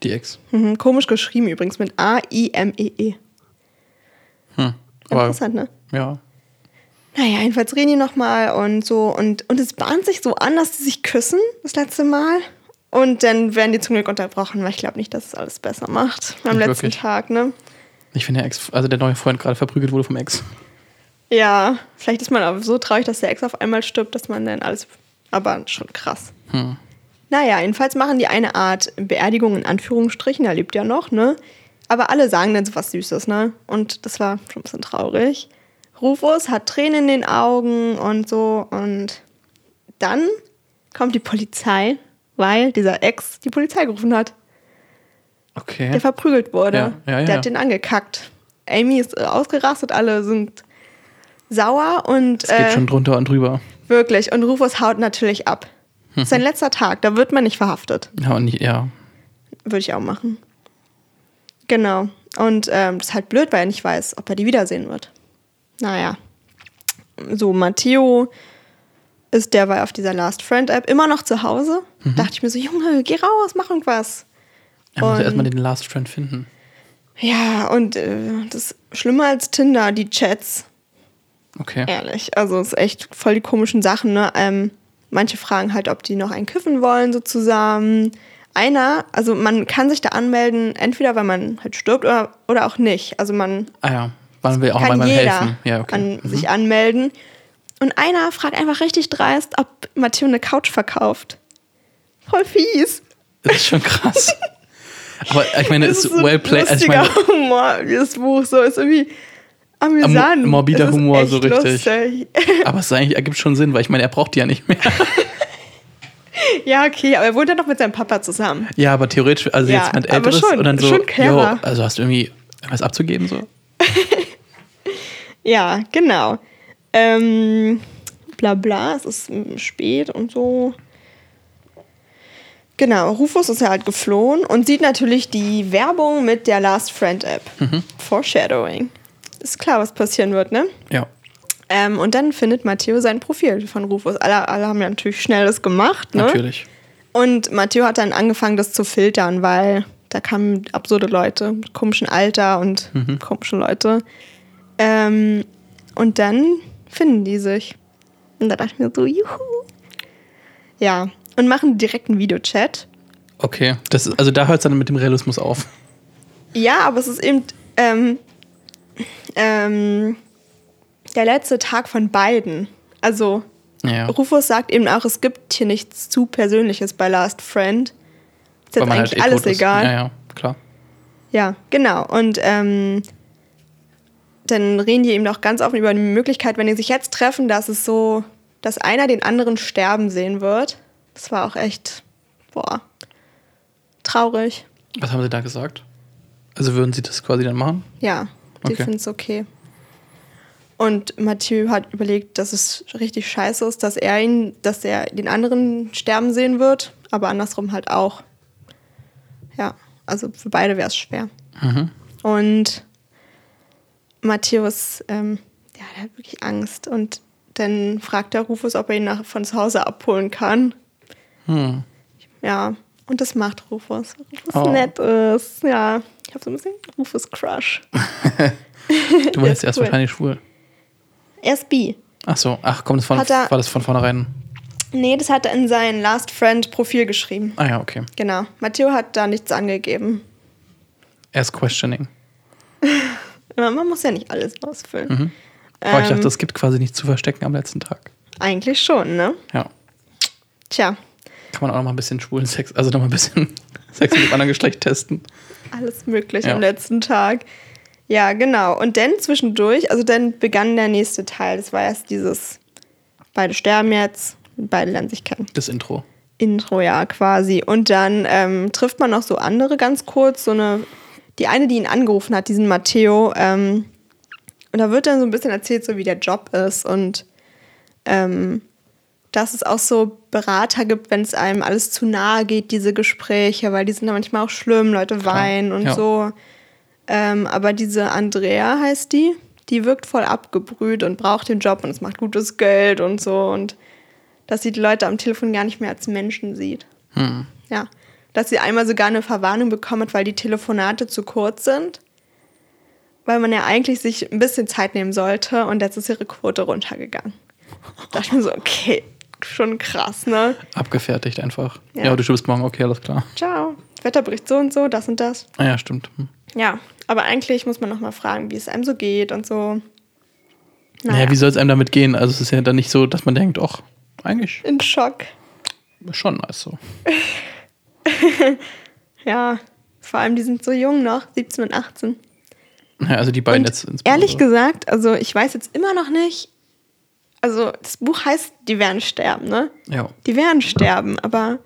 A: Die Ex.
B: Mhm, komisch geschrieben übrigens mit A-I-M-E-E.
A: Hm. Aber,
B: Interessant, ne?
A: ja.
B: Naja, jedenfalls reden die nochmal und so. Und, und es bahnt sich so an, dass sie sich küssen, das letzte Mal. Und dann werden die zum Glück unterbrochen, weil ich glaube nicht, dass es alles besser macht. Am letzten
A: wirklich.
B: Tag, ne?
A: Ich finde der Ex, also der neue Freund gerade verprügelt wurde vom Ex.
B: Ja, vielleicht ist man aber so traurig, dass der Ex auf einmal stirbt, dass man dann alles. Aber schon krass.
A: Hm.
B: Naja, jedenfalls machen die eine Art Beerdigung in Anführungsstrichen, er lebt ja noch, ne? Aber alle sagen dann so was Süßes, ne? Und das war schon ein bisschen traurig. Rufus hat Tränen in den Augen und so. Und dann kommt die Polizei, weil dieser Ex die Polizei gerufen hat,
A: Okay.
B: der verprügelt wurde.
A: Ja, ja, ja,
B: der hat den angekackt. Amy ist äh, ausgerastet, alle sind sauer und
A: Es geht
B: äh,
A: schon drunter und drüber.
B: wirklich. Und Rufus haut natürlich ab. Das ist sein letzter Tag, da wird man nicht verhaftet.
A: Ja, und nicht, ja.
B: Würde ich auch machen. Genau. Und ähm, das ist halt blöd, weil er nicht weiß, ob er die wiedersehen wird. Naja. So, Matteo ist derweil auf dieser Last Friend App immer noch zu Hause. Dachte ich mir so, Junge, geh raus, mach irgendwas.
A: Er muss erstmal den Last Friend finden.
B: Ja, und äh, das ist schlimmer als Tinder, die Chats.
A: Okay.
B: Ehrlich. Also es ist echt voll die komischen Sachen, ne? Ähm, manche fragen halt, ob die noch einen kiffen wollen, so zusammen. Einer, also man kann sich da anmelden, entweder weil man halt stirbt oder, oder auch nicht. Also man
A: Ah ja. Man will auch
B: kann
A: mal
B: jeder
A: helfen. Ja, okay.
B: an, sich anmelden. Und einer fragt einfach richtig dreist, ob Matteo eine Couch verkauft. Voll fies.
A: Das ist schon krass. [LAUGHS] Aber ich meine, es ist
B: so
A: well played. Also ich meine,
B: Humor, wie das Buch so ist irgendwie amüsant.
A: Mo- morbider Humor, so richtig.
B: lustig. [LAUGHS]
A: aber es ergibt schon Sinn, weil ich meine, er braucht die ja nicht mehr. [LAUGHS]
B: Ja, okay, aber er wohnt ja noch mit seinem Papa zusammen.
A: Ja, aber theoretisch, also
B: Ja,
A: jetzt mit Älteres
B: schon-
A: und dann so,
B: schon clever.
A: yo, also hast du irgendwie was abzugeben so? [LAUGHS]
B: Ja, genau. Ähm, bla bla, es ist spät und so. Genau, Rufus ist ja halt geflohen und sieht natürlich die Werbung mit der Last Friend App.
A: Mhm.
B: Foreshadowing. Ist klar, was passieren wird, ne?
A: Ja.
B: Ähm, und dann findet Matteo sein Profil von Rufus. Alle, alle haben ja natürlich schnell das gemacht, ne?
A: Natürlich.
B: Und Matteo hat dann angefangen, das zu filtern, weil da kamen absurde Leute, mit komischen Alter und
A: Mhm.
B: komische Leute. Ähm, und dann finden die sich. Und da dachte ich mir so, juhu. Ja, und machen direkt einen Videochat.
A: Okay. Das ist, also da hört es dann mit dem Realismus auf.
B: Ja, aber es ist eben, ähm, ähm, der letzte Tag von beiden. Also
A: Ja.
B: Rufus sagt eben auch, es gibt hier nichts zu Persönliches bei Last Friend. Ist jetzt
A: man halt
B: eigentlich
A: eh
B: alles egal.
A: Ja, ja, klar.
B: Ja, genau. Und ähm, dann reden die eben auch ganz offen über die Möglichkeit, wenn die sich jetzt treffen, dass es so, dass einer den anderen sterben sehen wird. Das war auch echt, boah, traurig.
A: Was haben sie da gesagt? Also würden sie das quasi dann machen?
B: Ja, die
A: Okay.
B: finden es okay. Und Mathieu hat überlegt, dass es richtig scheiße ist, dass er ihn, dass er den anderen sterben sehen wird, aber andersrum halt auch. Ja, also für beide wäre es schwer.
A: Mhm.
B: Und Matthäus, ähm, ja, der hat wirklich Angst. Und dann fragt der Rufus, ob er ihn nach, von zu Hause abholen kann.
A: Hm.
B: Ja, und das macht Rufus. Rufus
A: Oh.
B: nett ist. Ja, ich habe so ein bisschen Rufus-Crush. [LAUGHS]
A: Du
B: Ja,
A: warst erst
B: cool.
A: wahrscheinlich schwul.
B: Er ist bi.
A: Ach so, ach komm, das von,
B: er-
A: war das von vornherein.
B: Nee, das hat er in sein Last Friend-Profil geschrieben.
A: Ah ja, okay.
B: Genau. Matteo hat da nichts angegeben.
A: Er ist questioning. [LAUGHS]
B: Man muss ja nicht alles ausfüllen.
A: Aber ich
B: Ähm,
A: dachte, es gibt quasi nichts zu verstecken am letzten Tag.
B: Eigentlich schon, ne?
A: Ja.
B: Tja,
A: Kann man auch noch mal ein bisschen schwulen Sex, also noch mal ein bisschen Sex mit dem anderen Geschlecht testen.
B: alles möglich
A: Ja.
B: am letzten Tag. Ja, genau. Und dann zwischendurch, also dann begann der nächste Teil. Das war erst dieses, beide sterben jetzt, beide lernen sich kennen.
A: Das Intro.
B: Intro, ja, quasi. Und dann ähm, trifft man noch so andere ganz kurz, so eine, die eine, die ihn angerufen hat, diesen Matteo. Ähm, und da wird dann so ein bisschen erzählt, so wie der Job ist und ähm, dass es auch so Berater gibt, wenn es einem alles zu nahe geht, diese Gespräche, weil die sind dann manchmal auch schlimm, Leute
A: Klar,
B: weinen und
A: ja.
B: so. Ähm, aber diese Andrea heißt die, die wirkt voll abgebrüht und braucht den Job und es macht gutes Geld und so und dass sie die Leute am Telefon gar nicht mehr als Menschen sieht.
A: Hm.
B: Ja. Dass sie einmal sogar eine Verwarnung bekommen hat, weil die Telefonate zu kurz sind. Weil man ja eigentlich sich ein bisschen Zeit nehmen sollte und jetzt ist ihre Quote runtergegangen. Da dachte ich mir so, okay, schon krass, ne?
A: Abgefertigt einfach.
B: Ja.
A: Ja, du stirbst morgen, okay, alles klar.
B: Ciao. Wetterbericht so und so, das und das.
A: Ah ja, stimmt. Hm.
B: Ja, aber eigentlich muss man noch mal fragen, wie es einem so geht und so.
A: Naja, wie soll es einem damit gehen? Also es ist ja dann nicht so, dass man denkt, ach, eigentlich
B: in Schock.
A: schon nice so. [LAUGHS]
B: Ja, vor allem die sind so jung noch, 17 und 18.
A: Ja, also die beiden
B: Und
A: jetzt
B: ehrlich gesagt, also ich weiß jetzt immer noch nicht, also das Buch heißt, die werden sterben, ne?
A: Ja.
B: Die werden sterben, aber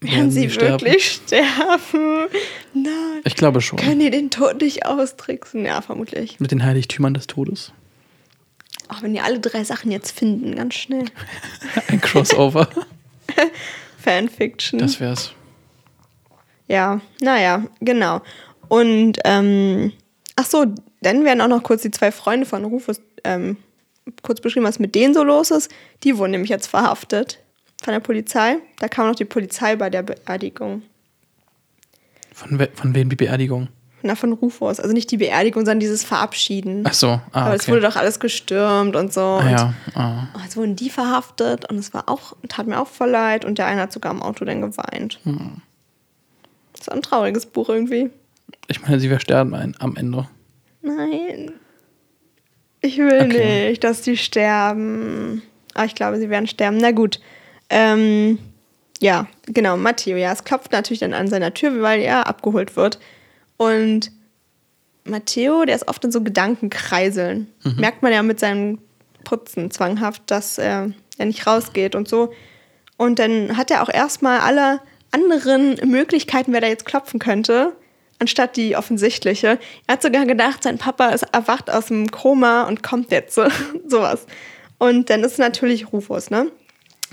B: werden,
A: Werden
B: sie,
A: sterben?
B: wirklich sterben? Nein.
A: Ich glaube schon.
B: Können die den Tod nicht austricksen? Ja, vermutlich.
A: Mit den Heiligtümern des Todes.
B: Auch wenn die alle drei Sachen jetzt finden, ganz schnell. [LAUGHS]
A: Ein Crossover. [LAUGHS]
B: Fanfiction.
A: das wär's.
B: Ja, naja, genau. Und, ähm, ach so, dann werden auch noch kurz die zwei Freunde von Rufus ähm, kurz beschrieben, was mit denen so los ist. Die wurden nämlich jetzt verhaftet von der Polizei. Da kam noch die Polizei bei der Beerdigung.
A: Von, we von wem die Beerdigung?
B: Na, von Rufus. Also nicht die Beerdigung, sondern dieses Verabschieden.
A: Ach so. Ah,
B: Aber es
A: okay.
B: wurde doch alles gestürmt und so.
A: ah,
B: Und
A: ja. Ah.
B: oh, jetzt wurden die verhaftet und es war auch, tat mir auch voll leid. Und der eine hat sogar im Auto dann geweint.
A: Hm.
B: Das war ein trauriges Buch irgendwie.
A: Ich meine, sie versterben am Ende.
B: Nein. Ich will
A: Okay.
B: nicht, dass die sterben. Aber ich glaube, sie werden sterben. Na gut. Ähm, ja, genau, Matteo, ja, es klopft natürlich dann an seiner Tür, weil er abgeholt wird. Und Matteo, der ist oft in so Gedankenkreiseln. Merkt man ja mit seinem Putzen zwanghaft, dass er, er nicht rausgeht und so. Und dann hat er auch erstmal alle anderen Möglichkeiten, wer da jetzt klopfen könnte, anstatt die offensichtliche. Er hat sogar gedacht, sein Papa ist erwacht aus dem Koma und kommt jetzt. So, [LAUGHS] sowas. Und dann ist natürlich Rufus, ne?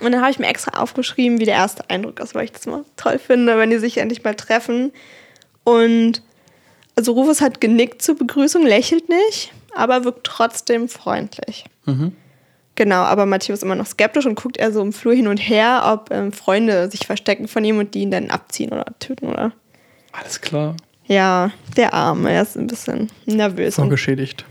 B: Und dann habe ich mir extra aufgeschrieben, wie der erste Eindruck ist, weil ich das immer toll finde, wenn die sich endlich mal treffen. Und also Rufus hat genickt zur Begrüßung, lächelt nicht, aber wirkt trotzdem freundlich. Genau, aber Matthias ist immer noch skeptisch und guckt eher so im Flur hin und her, ob ähm, Freunde sich verstecken von ihm und die ihn dann abziehen oder töten oder.
A: Alles klar.
B: Ja, der Arme, er ist ein bisschen nervös.
A: Vorgeschädigt.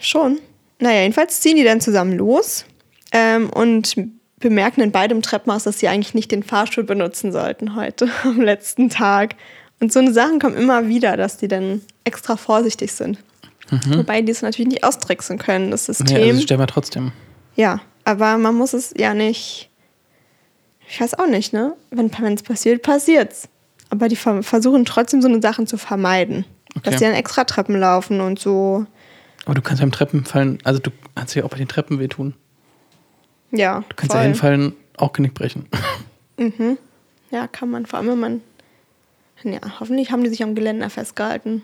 B: schon. Naja, jedenfalls ziehen die dann zusammen los ähm, und bemerken in beidem Treppenhaus, dass sie eigentlich nicht den Fahrstuhl benutzen sollten heute, [LAUGHS] am letzten Tag. Und so eine Sachen kommen immer wieder, dass die dann extra vorsichtig sind. Wobei die es natürlich nicht austricksen können, das
A: Nee,
B: System.
A: also sterben wir trotzdem.
B: Ja, aber man muss es ja nicht. Ich weiß auch nicht, ne? Wenn es passiert, passiert's. Aber die ver- versuchen trotzdem so eine Sachen zu vermeiden. Dass
A: Okay.
B: die an extra Treppen laufen und so.
A: Aber du kannst beim Treppenfallen, also du kannst ja auch bei den Treppen wehtun.
B: Ja,
A: Du kannst ja hinfallen, auch Genick brechen. [LAUGHS]
B: Ja, kann man. Vor allem, wenn man. Ja, hoffentlich haben die sich am Geländer festgehalten.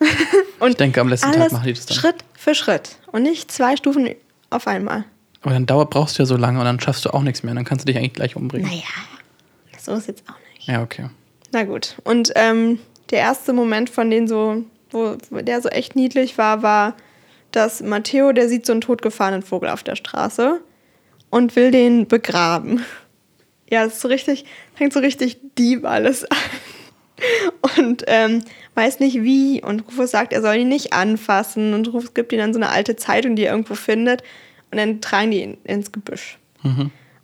B: [LAUGHS] und
A: Ich denke, am letzten Tag machen die das dann.
B: Schritt für Schritt. Und nicht zwei Stufen auf einmal.
A: Aber dann dauert, brauchst du ja so lange und dann schaffst du auch nichts mehr. Dann kannst du dich eigentlich gleich umbringen.
B: Naja, so ist jetzt auch nicht.
A: Ja, okay.
B: Na gut. Und ähm, der erste Moment von denen so, wo, der so echt niedlich war, war, dass Matteo, der sieht so einen totgefahrenen Vogel auf der Straße und will den begraben. Ja, ist so richtig, fängt so richtig Dieb alles an. Und ähm, weiß nicht wie. Und Rufus sagt, er soll ihn nicht anfassen. Und Rufus gibt ihm dann so eine alte Zeitung, die er irgendwo findet. Und dann tragen die ihn ins Gebüsch.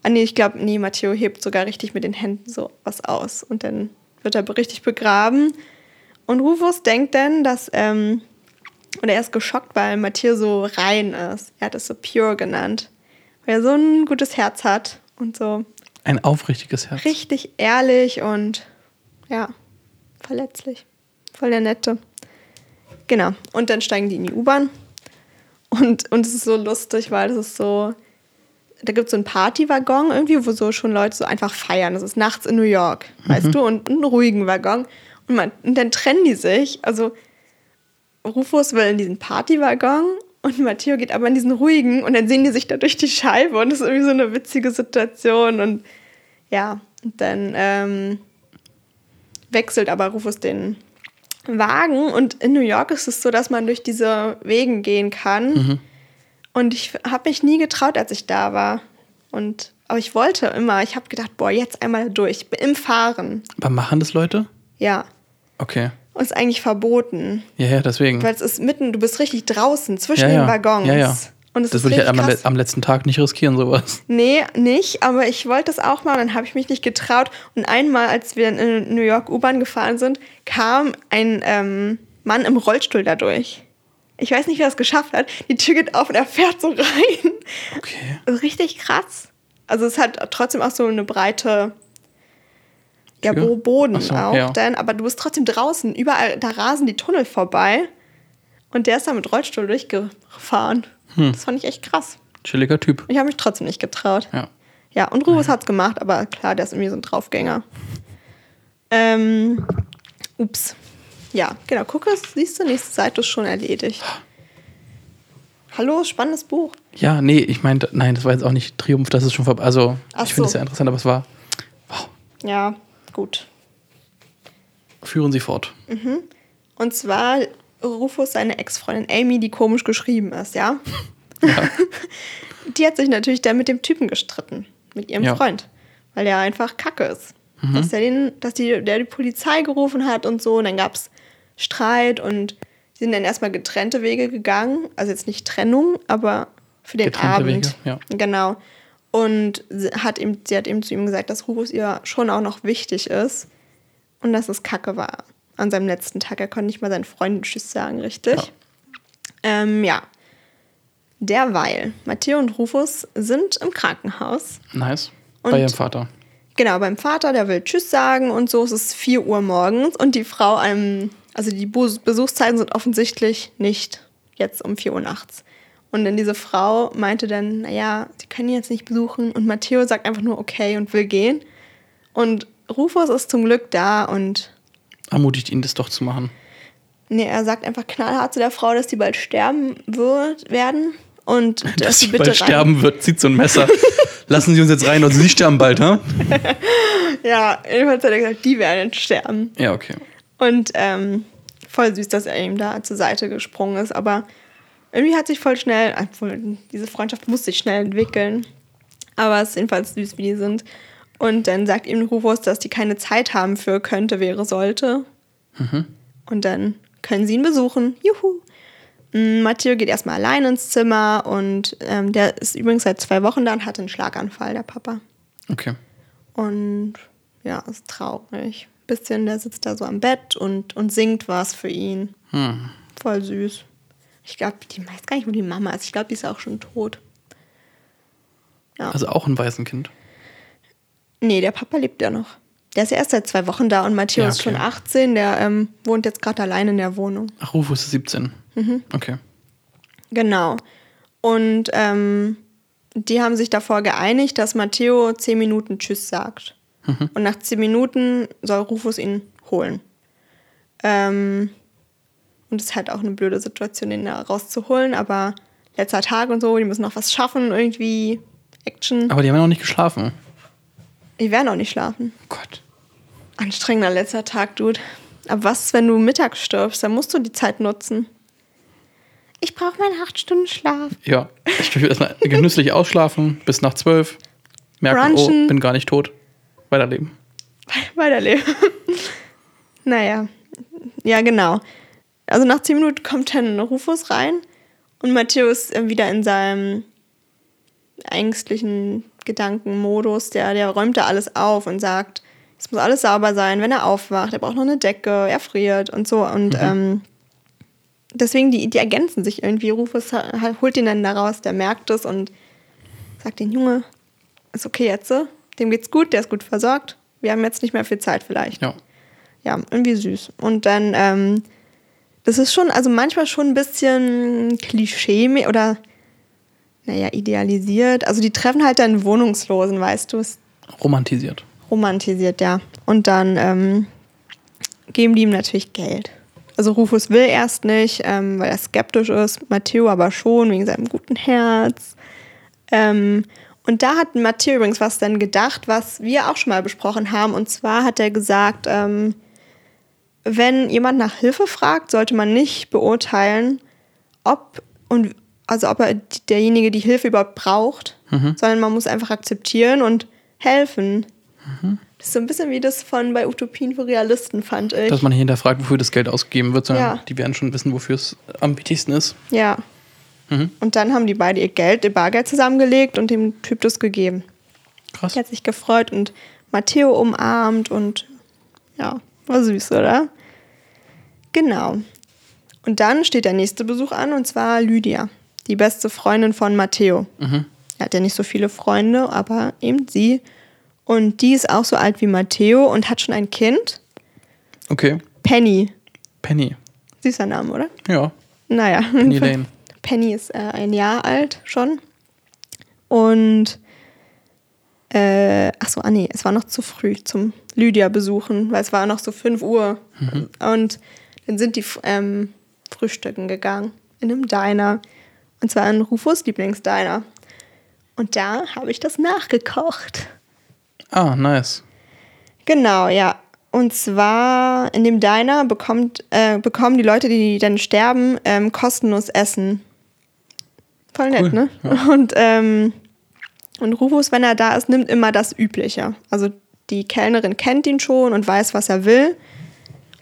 B: Ah nee, ich glaube, nee, Matteo hebt sogar richtig mit den Händen so was aus. Und dann wird er richtig begraben. Und Rufus denkt dann, dass, ähm, und er ist geschockt, weil Matteo so rein ist. Er hat es so pure genannt. Weil er so ein gutes Herz hat und so
A: Ein aufrichtiges Herz.
B: richtig ehrlich und ja, verletzlich. Voll der Nette. Genau. Und dann steigen die in die U-Bahn. Und, und es ist so lustig, weil es ist so. Da gibt es so einen Partywaggon irgendwie, wo so schon Leute so einfach feiern. Das ist nachts in New York, weißt du, und einen ruhigen Waggon. Und, man, und dann trennen die sich. Also Rufus will in diesen Partywaggon und Matteo geht aber in diesen ruhigen und dann sehen die sich da durch die Scheibe und das ist irgendwie so eine witzige Situation und ja, und dann ähm, wechselt aber Rufus den Wagen und in New York ist es so, dass man durch diese Wegen gehen kann und ich habe mich nie getraut, als ich da war und aber ich wollte immer, ich habe gedacht, boah, jetzt einmal durch, im Fahren,
A: Aber machen das Leute?
B: ja,
A: Okay.
B: und ist eigentlich verboten.
A: Ja, ja, deswegen.
B: Weil es ist mitten, du bist richtig draußen, zwischen
A: ja, ja.
B: den Waggons.
A: Ja, ja.
B: Und es
A: das
B: ist
A: würde ich halt am, am letzten Tag nicht riskieren, sowas.
B: Nee, nicht, aber ich wollte es auch mal und dann habe ich mich nicht getraut. Und einmal, als wir in New York U-Bahn gefahren sind, kam ein ähm, Mann im Rollstuhl dadurch. Ich weiß nicht, wie er es geschafft hat. Die Tür geht auf und er fährt so rein.
A: Okay.
B: Ist richtig krass. Also es hat trotzdem auch so eine breite ja,
A: Tür?
B: Bo Boden
A: so,
B: auch
A: ja.
B: dann, aber du bist trotzdem draußen. Überall, da rasen die Tunnel vorbei. Und der ist da mit Rollstuhl durchgefahren.
A: Hm.
B: Das fand ich echt krass.
A: Chilliger Typ.
B: Ich habe mich trotzdem nicht getraut.
A: Ja.
B: Ja, und Rufus hat's gemacht, aber klar, der ist irgendwie so ein Draufgänger. Ähm, ups. Ja, genau. Guck, das siehst du, nächste Seite ist schon erledigt. Hallo, spannendes Buch.
A: Ja, nee, ich meinte, nein, das war jetzt auch nicht Triumph, das ist schon vorbei. Also,
B: Ach
A: ich finde es sehr interessant, aber es war,
B: Ja, gut.
A: führen Sie fort.
B: Und zwar Rufus seine Ex-Freundin Amy, die komisch geschrieben ist, ja? [LAUGHS] [LAUGHS] die hat sich natürlich dann mit dem Typen gestritten, mit ihrem
A: Ja.
B: Freund, weil der einfach kacke ist. Dass, der den, dass die, der die Polizei gerufen hat und so, und dann gab es Streit und die sind dann erstmal getrennte Wege gegangen. Also jetzt nicht Trennung, aber für den
A: Getrennte
B: Abend.
A: Wege, ja.
B: Genau. Und sie hat, ihm, sie hat eben zu ihm gesagt, dass Rufus ihr schon auch noch wichtig ist und dass es kacke war an seinem letzten Tag. Er konnte nicht mal seinen Freunden Tschüss sagen, richtig?
A: Ja.
B: Ähm, ja. Derweil, Matteo und Rufus sind im Krankenhaus.
A: Nice.
B: Und-
A: Bei ihrem Vater.
B: Genau, beim Vater, der will Tschüss sagen und so. Es ist 4 Uhr morgens und die Frau, ähm, also die Besuchszeiten sind offensichtlich nicht jetzt um 4 Uhr nachts. Und dann diese Frau meinte dann, naja, sie können ihn jetzt nicht besuchen. Und Matteo sagt einfach nur okay und will gehen. Und Rufus ist zum Glück da und
A: Ermutigt ihn, das doch zu machen.
B: nee, er sagt einfach knallhart zu der Frau, dass die bald sterben wird, werden. Und [LAUGHS] dass,
A: Dass
B: sie
A: sie
B: bitte
A: bald
B: rein-
A: sterben wird, zieht so ein Messer. [LAUGHS] Lassen Sie uns jetzt rein, also Sie sterben bald, ha? [LAUGHS]
B: Ja, jedenfalls hat er gesagt, die werden jetzt sterben.
A: Ja, okay.
B: Und ähm, voll süß, dass er ihm da zur Seite gesprungen ist. Aber irgendwie hat sich voll schnell, obwohl diese Freundschaft muss sich schnell entwickeln. Aber es ist jedenfalls süß, wie die sind. Und dann sagt ihm Rufus, dass die keine Zeit haben für könnte, wäre, sollte. Und dann können sie ihn besuchen. Juhu. Mm, Matteo geht erstmal allein ins Zimmer und ähm, der ist übrigens seit zwei Wochen da und hat einen Schlaganfall, der Papa.
A: Okay.
B: Und ja, ist traurig. Bisschen, der sitzt da so am Bett und, und singt was für ihn.
A: Hm.
B: Voll süß. Ich glaube, die weiß gar nicht, wo die Mama ist. Ich glaube, die ist auch schon tot. Ja.
A: Also auch ein Waisenkind.
B: Nee, der Papa lebt ja noch. Der ist ja erst seit zwei Wochen da und Matteo
A: Ja,
B: ist schon
A: okay.
B: 18. Der ähm, wohnt jetzt gerade allein in der Wohnung.
A: Ach, Rufus ist 17.
B: Mhm.
A: Okay.
B: Genau. Und ähm, die haben sich davor geeinigt, dass Matteo zehn Minuten Tschüss sagt. Und nach zehn Minuten soll Rufus ihn holen. Ähm, und es ist halt auch eine blöde Situation, ihn da rauszuholen, aber letzter Tag und so, die müssen noch was schaffen, irgendwie Action.
A: Aber die haben ja noch nicht geschlafen.
B: Die werden auch nicht schlafen.
A: Oh Gott.
B: Anstrengender letzter Tag, Dude. Aber was, ist, wenn du mittags stirbst? Dann musst du die Zeit nutzen. Ich brauche meine acht Stunden Schlaf.
A: Ja, ich will erstmal [LAUGHS] genüsslich ausschlafen bis nach zwölf. Merken,
B: Brunchen.
A: oh, bin gar nicht tot. Weiterleben. [LAUGHS]
B: Weiterleben. [LAUGHS] naja. Ja, genau. Also nach zehn Minuten kommt dann Rufus rein und Matteo ist äh, wieder in seinem ängstlichen Gedankenmodus. Der, der räumt da alles auf und sagt, es muss alles sauber sein, wenn er aufwacht. Er braucht noch eine Decke, er friert und so. Und ähm, deswegen, die, die ergänzen sich irgendwie. Rufus holt ihn dann da raus, der merkt es und sagt den Junge, ist okay jetzt, so. Dem geht's gut, der ist gut versorgt. Wir haben jetzt nicht mehr viel Zeit vielleicht.
A: Ja.
B: Ja, irgendwie süß. Und dann, ähm, das ist schon, also manchmal schon ein bisschen Klischee oder, naja, idealisiert. Also die treffen halt dann Wohnungslosen, weißt du, es
A: Romantisiert.
B: romantisiert, ja. Und dann ähm, geben die ihm natürlich Geld. Also Rufus will erst nicht, ähm, weil er skeptisch ist, Matteo aber schon, wegen seinem guten Herz. Ähm, und da hat Matteo übrigens was dann gedacht, was wir auch schon mal besprochen haben. Und zwar hat er gesagt, ähm, wenn jemand nach Hilfe fragt, sollte man nicht beurteilen, ob und also ob er derjenige die Hilfe überhaupt braucht, sondern man muss einfach akzeptieren und helfen. Das ist so ein bisschen wie das von bei Utopien für Realisten, fand ich.
A: Dass man nicht hinterfragt, wofür das Geld ausgegeben wird, sondern
B: Ja.
A: die werden schon wissen, wofür es am wichtigsten ist.
B: ja. Und dann haben die beide ihr Geld, ihr Bargeld zusammengelegt und dem Typ das gegeben.
A: Krass.
B: Der hat sich gefreut und Matteo umarmt und ja, war süß, oder? Genau. Und dann steht der nächste Besuch an und zwar Lydia, die beste Freundin von Matteo. Er hat ja nicht so viele Freunde, aber eben sie. Und die ist auch so alt wie Matteo und hat schon ein Kind.
A: Okay.
B: Penny.
A: Penny.
B: Süßer Name, oder?
A: Ja.
B: Naja.
A: Penny Lane.
B: Penny ist äh, ein Jahr alt schon. Und äh, ach so, ah nee, es war noch zu früh zum Lydia besuchen, weil es war noch so 5 Uhr. Und dann sind die ähm, frühstücken gegangen in einem Diner. Und zwar in Rufus Lieblingsdiner. Und da habe ich das nachgekocht.
A: Ah, nice.
B: Genau, ja. Und zwar in dem Diner bekommt, äh, bekommen die Leute, die dann sterben, ähm, kostenlos Essen. Voll nett,
A: Cool,
B: ne? Und, ähm, und Rufus, wenn er da ist, nimmt immer das Übliche. Also die Kellnerin kennt ihn schon und weiß, was er will.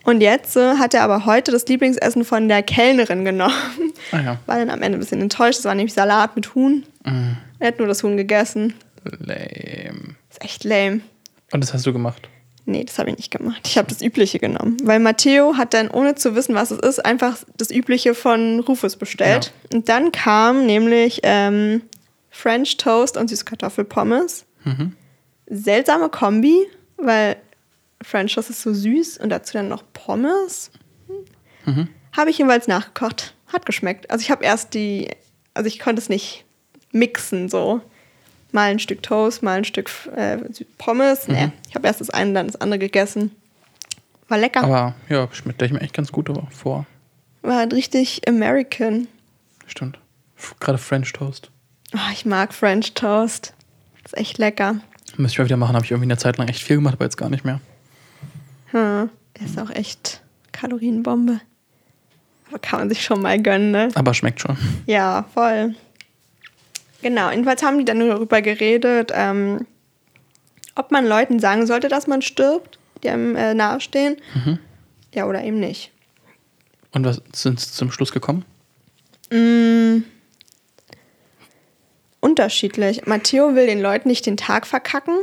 B: Und jetzt äh, hat er aber heute das Lieblingsessen von der Kellnerin genommen. [LAUGHS]
A: Ah ja.
B: War dann am Ende ein bisschen enttäuscht. Das war nämlich Salat mit Huhn.
A: Mhm.
B: Er hat nur das Huhn gegessen.
A: Lame.
B: Ist echt lame.
A: Und das hast du gemacht.
B: Nee, das habe ich nicht gemacht. Ich habe das Übliche genommen. Weil Matteo hat dann, ohne zu wissen, was es ist, einfach das Übliche von Rufus bestellt. Und dann kam nämlich ähm, French Toast und Süßkartoffelpommes. Seltsame Kombi, weil French Toast ist so süß und dazu dann noch Pommes. Habe ich jeweils nachgekocht. Hat geschmeckt. Also ich habe erst die, also ich konnte es nicht mixen so. Mal ein Stück Toast, mal ein Stück äh, Pommes. Nee, ich habe erst das eine, dann das andere gegessen. War lecker.
A: Aber ja, schmeckt gleich mir echt ganz gut vor.
B: War halt richtig American.
A: Stimmt. Gerade French Toast.
B: Oh, ich mag French Toast. Ist echt lecker.
A: Müsste ich mal wieder machen, habe ich irgendwie eine Zeit lang echt viel gemacht, aber jetzt gar nicht mehr.
B: Hm. Ist auch echt Kalorienbombe. Aber kann man sich schon mal gönnen, ne?
A: Aber schmeckt schon.
B: Ja, voll. Genau, jedenfalls haben die dann nur darüber geredet, ähm, ob man Leuten sagen sollte, dass man stirbt, die einem äh, nahestehen. Ja, oder eben nicht.
A: Und was sind sie zum Schluss gekommen?
B: Mm, unterschiedlich. Matteo will den Leuten nicht den Tag verkacken,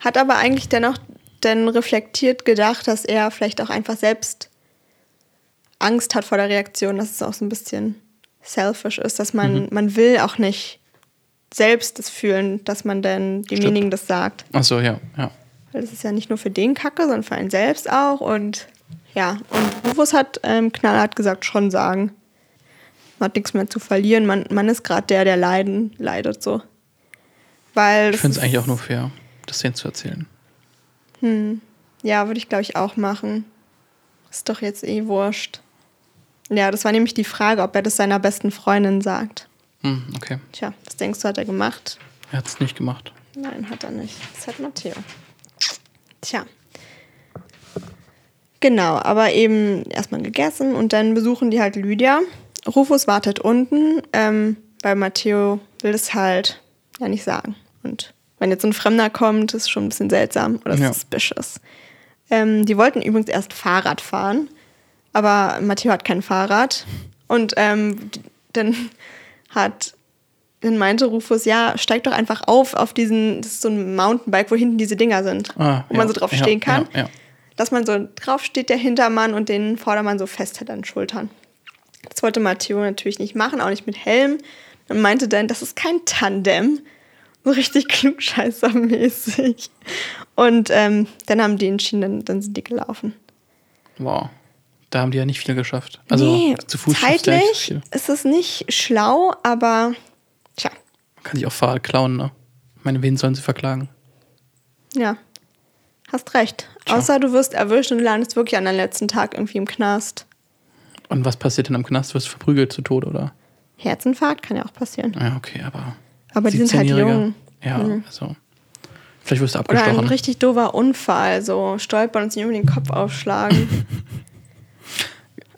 B: hat aber eigentlich dennoch dann reflektiert gedacht, dass er vielleicht auch einfach selbst Angst hat vor der Reaktion. Das ist auch so ein bisschen selfish ist, dass man, man will auch nicht selbst das fühlen, dass man dann demjenigen das sagt.
A: Ach so, ja, ja.
B: Weil das ist ja nicht nur für den Kacke, sondern für einen selbst auch. Und ja, und Rufus hat ähm, knallhart gesagt, schon sagen. Man hat nichts mehr zu verlieren. Man, man ist gerade der, der leiden, leidet so. Weil
A: Ich finde es eigentlich auch nur fair, das denen zu erzählen.
B: Ja, würde ich, glaube ich, auch machen. Ist doch jetzt eh wurscht. Ja, das war nämlich die Frage, ob er das seiner besten Freundin sagt.
A: Hm, okay.
B: Tja, was denkst du, hat er gemacht?
A: Er hat es nicht gemacht.
B: Nein, hat er nicht. Das hat Matteo. Tja. Genau, aber eben erstmal gegessen und dann besuchen die halt Lydia. Rufus wartet unten, ähm, weil Matteo will es halt ja nicht sagen. Und wenn jetzt so ein Fremder kommt, ist schon ein bisschen seltsam oder
A: Ja.
B: suspicious. Ähm, die wollten übrigens erst Fahrrad fahren, aber Matteo hat kein Fahrrad. Und ähm, dann hat, dann meinte Rufus, ja, steig doch einfach auf auf diesen, das ist so ein Mountainbike, wo hinten diese Dinger sind,
A: Ah,
B: wo man
A: ja,
B: so drauf
A: ja,
B: stehen kann.
A: Ja, ja.
B: Dass man so drauf steht, der Hintermann und den Vordermann so festhält an den Schultern. Das wollte Matteo natürlich nicht machen, auch nicht mit Helm. Und meinte dann, das ist kein Tandem. So richtig [LAUGHS] klugscheißermäßig. Und ähm, dann haben die entschieden, dann, dann sind die gelaufen.
A: Wow. Da haben die ja nicht viel geschafft. Also
B: nee,
A: zu Fuß so
B: zeitlich ist es nicht schlau, aber tja,
A: Man kann sich auch Fahrrad klauen, ne? Ich meine, wen sollen sie verklagen?
B: ja, hast recht.
A: Tja.
B: Außer du wirst erwischt und landest wirklich an deinem letzten Tag irgendwie im Knast.
A: Und was passiert denn am Knast? Du wirst verprügelt zu Tode, oder?
B: Herzinfarkt kann ja auch passieren.
A: Ja, okay, aber.
B: Aber die sind halt
A: 17-Jährige?
B: jung.
A: Ja, also. Vielleicht wirst du
B: Oder ein
A: abgestochen.
B: richtig doofer Unfall, so stolpern und sich irgendwie den Kopf aufschlagen. [LAUGHS]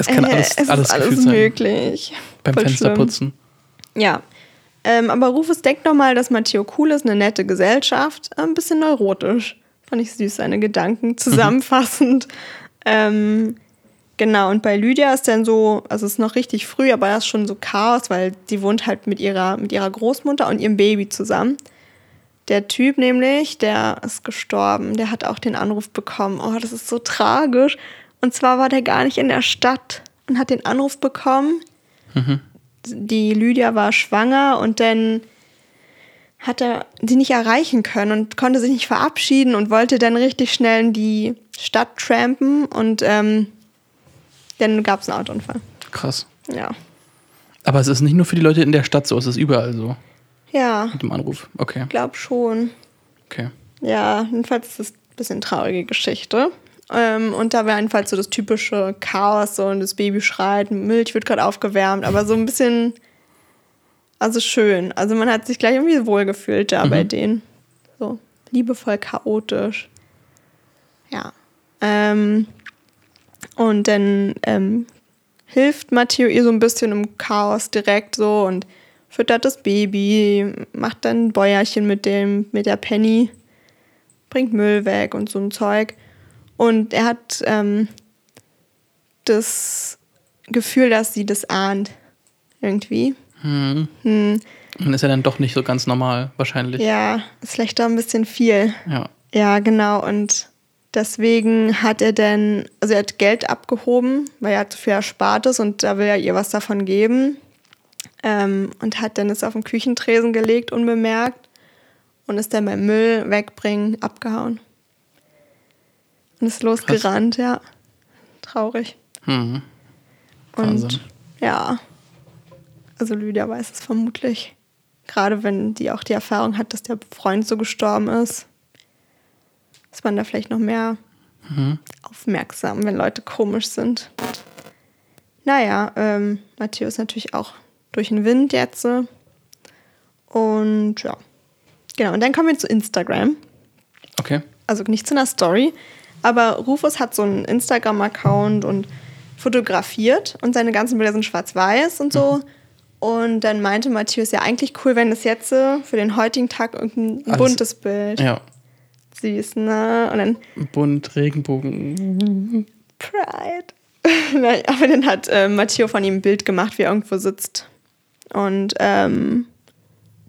A: es kann
B: Äh,
A: alles,
B: es
A: alles,
B: ist alles
A: gefühlt sein.
B: möglich.
A: Beim
B: Voll
A: Fensterputzen.
B: Ja. Ähm, aber Rufus denkt nochmal, dass Matteo cool ist, eine nette Gesellschaft, äh, ein bisschen neurotisch. Fand ich süß, seine Gedanken zusammenfassend. ähm, genau, und bei Lydia ist dann so, also es ist noch richtig früh, aber da ist schon so Chaos, weil die wohnt halt mit ihrer, mit ihrer Großmutter und ihrem Baby zusammen. Der Typ nämlich, der ist gestorben, der hat auch den Anruf bekommen. Oh, das ist so tragisch. Und zwar war der gar nicht in der Stadt und hat den Anruf bekommen. Die Lydia war schwanger und dann hat er sie nicht erreichen können und konnte sich nicht verabschieden und wollte dann richtig schnell in die Stadt trampen und ähm, dann gab es einen Autounfall.
A: Krass.
B: Ja.
A: Aber es ist nicht nur für die Leute in der Stadt so, es ist überall so.
B: Ja,
A: Mit dem Anruf. Okay,
B: glaub schon.
A: okay.
B: Ja, jedenfalls ist es ein bisschen traurige Geschichte. Ähm, und da wäre jedenfalls so das typische Chaos, so und das Baby schreit, Milch wird gerade aufgewärmt, aber so ein bisschen, also schön. Also man hat sich gleich irgendwie wohlgefühlt da bei denen. So liebevoll chaotisch. Ja. Ähm, und dann ähm, hilft Matteo ihr so ein bisschen im Chaos direkt so und füttert das Baby, macht dann ein Bäuerchen mit dem, mit der Penny, bringt Müll weg und so ein Zeug. Und er hat ähm, das Gefühl, dass sie das ahnt. Irgendwie.
A: Hm.
B: Hm,
A: Dann ist er dann doch nicht so ganz normal, wahrscheinlich.
B: ja, ist vielleicht doch ein bisschen viel.
A: Ja.
B: Ja, genau. Und deswegen hat er dann, also er hat Geld abgehoben, weil er hat so viel Erspartes und da will er ihr was davon geben. Ähm, und hat dann es auf den Küchentresen gelegt, unbemerkt. Und ist dann beim Müll wegbringen abgehauen. Und ist losgerannt, ja. Traurig.
A: Hm.
B: Und
A: Wahnsinn.
B: ja, also Lydia weiß es vermutlich. Gerade wenn die auch die Erfahrung hat, dass der Freund so gestorben ist, ist man da vielleicht noch mehr
A: Mhm.
B: aufmerksam, wenn Leute komisch sind. Naja, ähm, Matteo ist natürlich auch durch den Wind jetzt. Und ja, genau. Und dann kommen wir zu Instagram
A: Okay.
B: also nicht zu einer Story, aber Rufus hat so einen Instagram-Account und fotografiert und seine ganzen Bilder sind schwarz-weiß und so. Und dann meinte Matthias, ja, eigentlich cool, wenn es jetzt äh, für den heutigen Tag irgendein
A: Alles-
B: buntes Bild.
A: Ja.
B: Süß, ne? Und dann
A: Bunt, Regenbogen.
B: Pride. [LAUGHS] Aber dann hat äh, Matteo von ihm ein Bild gemacht, wie er irgendwo sitzt. Und ähm,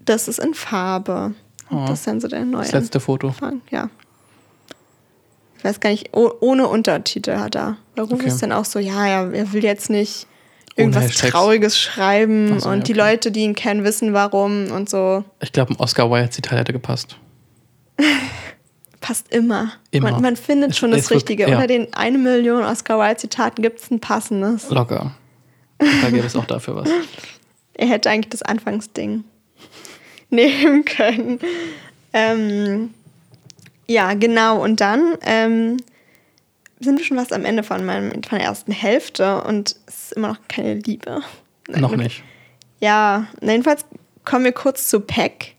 B: das ist in Farbe.
A: Oh.
B: Das ist dann so der neue.
A: Das letzte Foto.
B: Anfang, ja. Weiß gar nicht, oh, ohne Untertitel hat er. Rufus
A: Okay.
B: dann auch so, ja, er, er will jetzt nicht irgendwas. Trauriges schreiben
A: so,
B: und
A: ja,
B: die
A: okay.
B: Leute, die ihn kennen, wissen warum und so.
A: Ich glaube, ein Oscar Wilde-Zitat hätte gepasst. [LAUGHS]
B: Passt immer.
A: Immer.
B: Man, man findet
A: Es-
B: schon das
A: es wird-
B: Richtige.
A: ja.
B: Unter den eine Million Oscar Wilde-Zitaten gibt es ein passendes.
A: Locker. Da gäbe es auch dafür was. [LAUGHS]
B: Er hätte eigentlich das Anfangsding [LAUGHS] nehmen können. Ähm, ja, genau. Und dann ähm, sind wir schon fast am Ende von, meinem, von der ersten Hälfte und es ist immer noch keine Liebe. [LAUGHS]
A: Noch nicht.
B: Ja, jedenfalls kommen wir kurz zu Peck.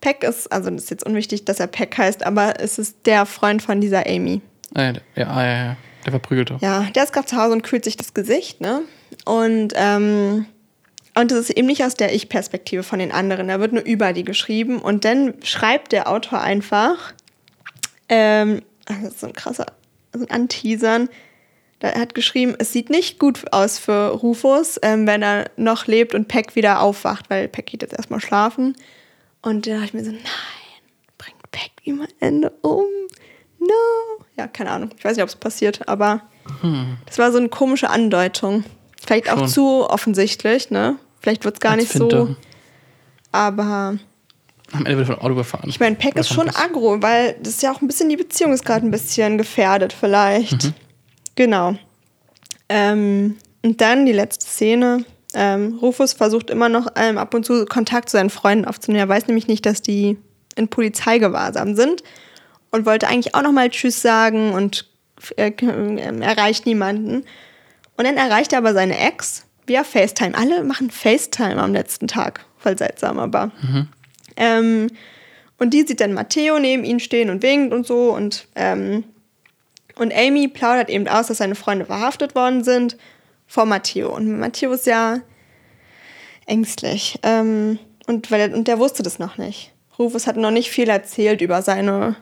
B: Peck ist, also das ist jetzt unwichtig, dass er Peck heißt, aber es ist der Freund von dieser Amy.
A: Äh, ja, ah, ja, ja. Der Verprügelte.
B: Ja, der ist gerade zu Hause und kühlt sich das Gesicht, ne? Und, ähm, und das ist eben nicht aus der Ich-Perspektive von den anderen. Da wird nur über die geschrieben und dann schreibt der Autor einfach, ähm, das ist so ein krasser, so ein Anteasern. Da er hat geschrieben, es sieht nicht gut aus für Rufus, ähm, wenn er noch lebt und Peck wieder aufwacht, weil Peck geht jetzt erstmal schlafen. Und da dachte ich mir so, nein, bringt Peck ihm am Ende um. No. Ja, keine Ahnung. Ich weiß nicht, ob es passiert, aber das war so eine komische Andeutung. Vielleicht auch
A: Schon.
B: zu offensichtlich, ne? Vielleicht wird es gar
A: Als
B: nicht so.
A: Finte.
B: Aber
A: Am Ende wird von Auto überfahren.
B: ich meine, Peck
A: Oder
B: ist schon aggro, weil das ist ja auch ein bisschen, die Beziehung ist gerade ein bisschen gefährdet, vielleicht. Genau. Ähm, und dann die letzte Szene. Ähm, Rufus versucht immer noch ähm, ab und zu Kontakt zu seinen Freunden aufzunehmen. Er weiß nämlich nicht, dass die in Polizeigewahrsam sind und wollte eigentlich auch noch mal Tschüss sagen und äh, ähm, erreicht niemanden. Und dann erreicht er aber seine Ex via FaceTime. Alle machen FaceTime am letzten Tag. Voll seltsam, aber. Ähm, und die sieht dann Matteo neben ihn stehen und winkt und so. Und, ähm, und Amy plaudert eben aus, dass seine Freunde verhaftet worden sind vor Matteo. Und Matteo ist ja ängstlich. Ähm, und, weil und der wusste das noch nicht. Rufus hat noch nicht viel erzählt über seine,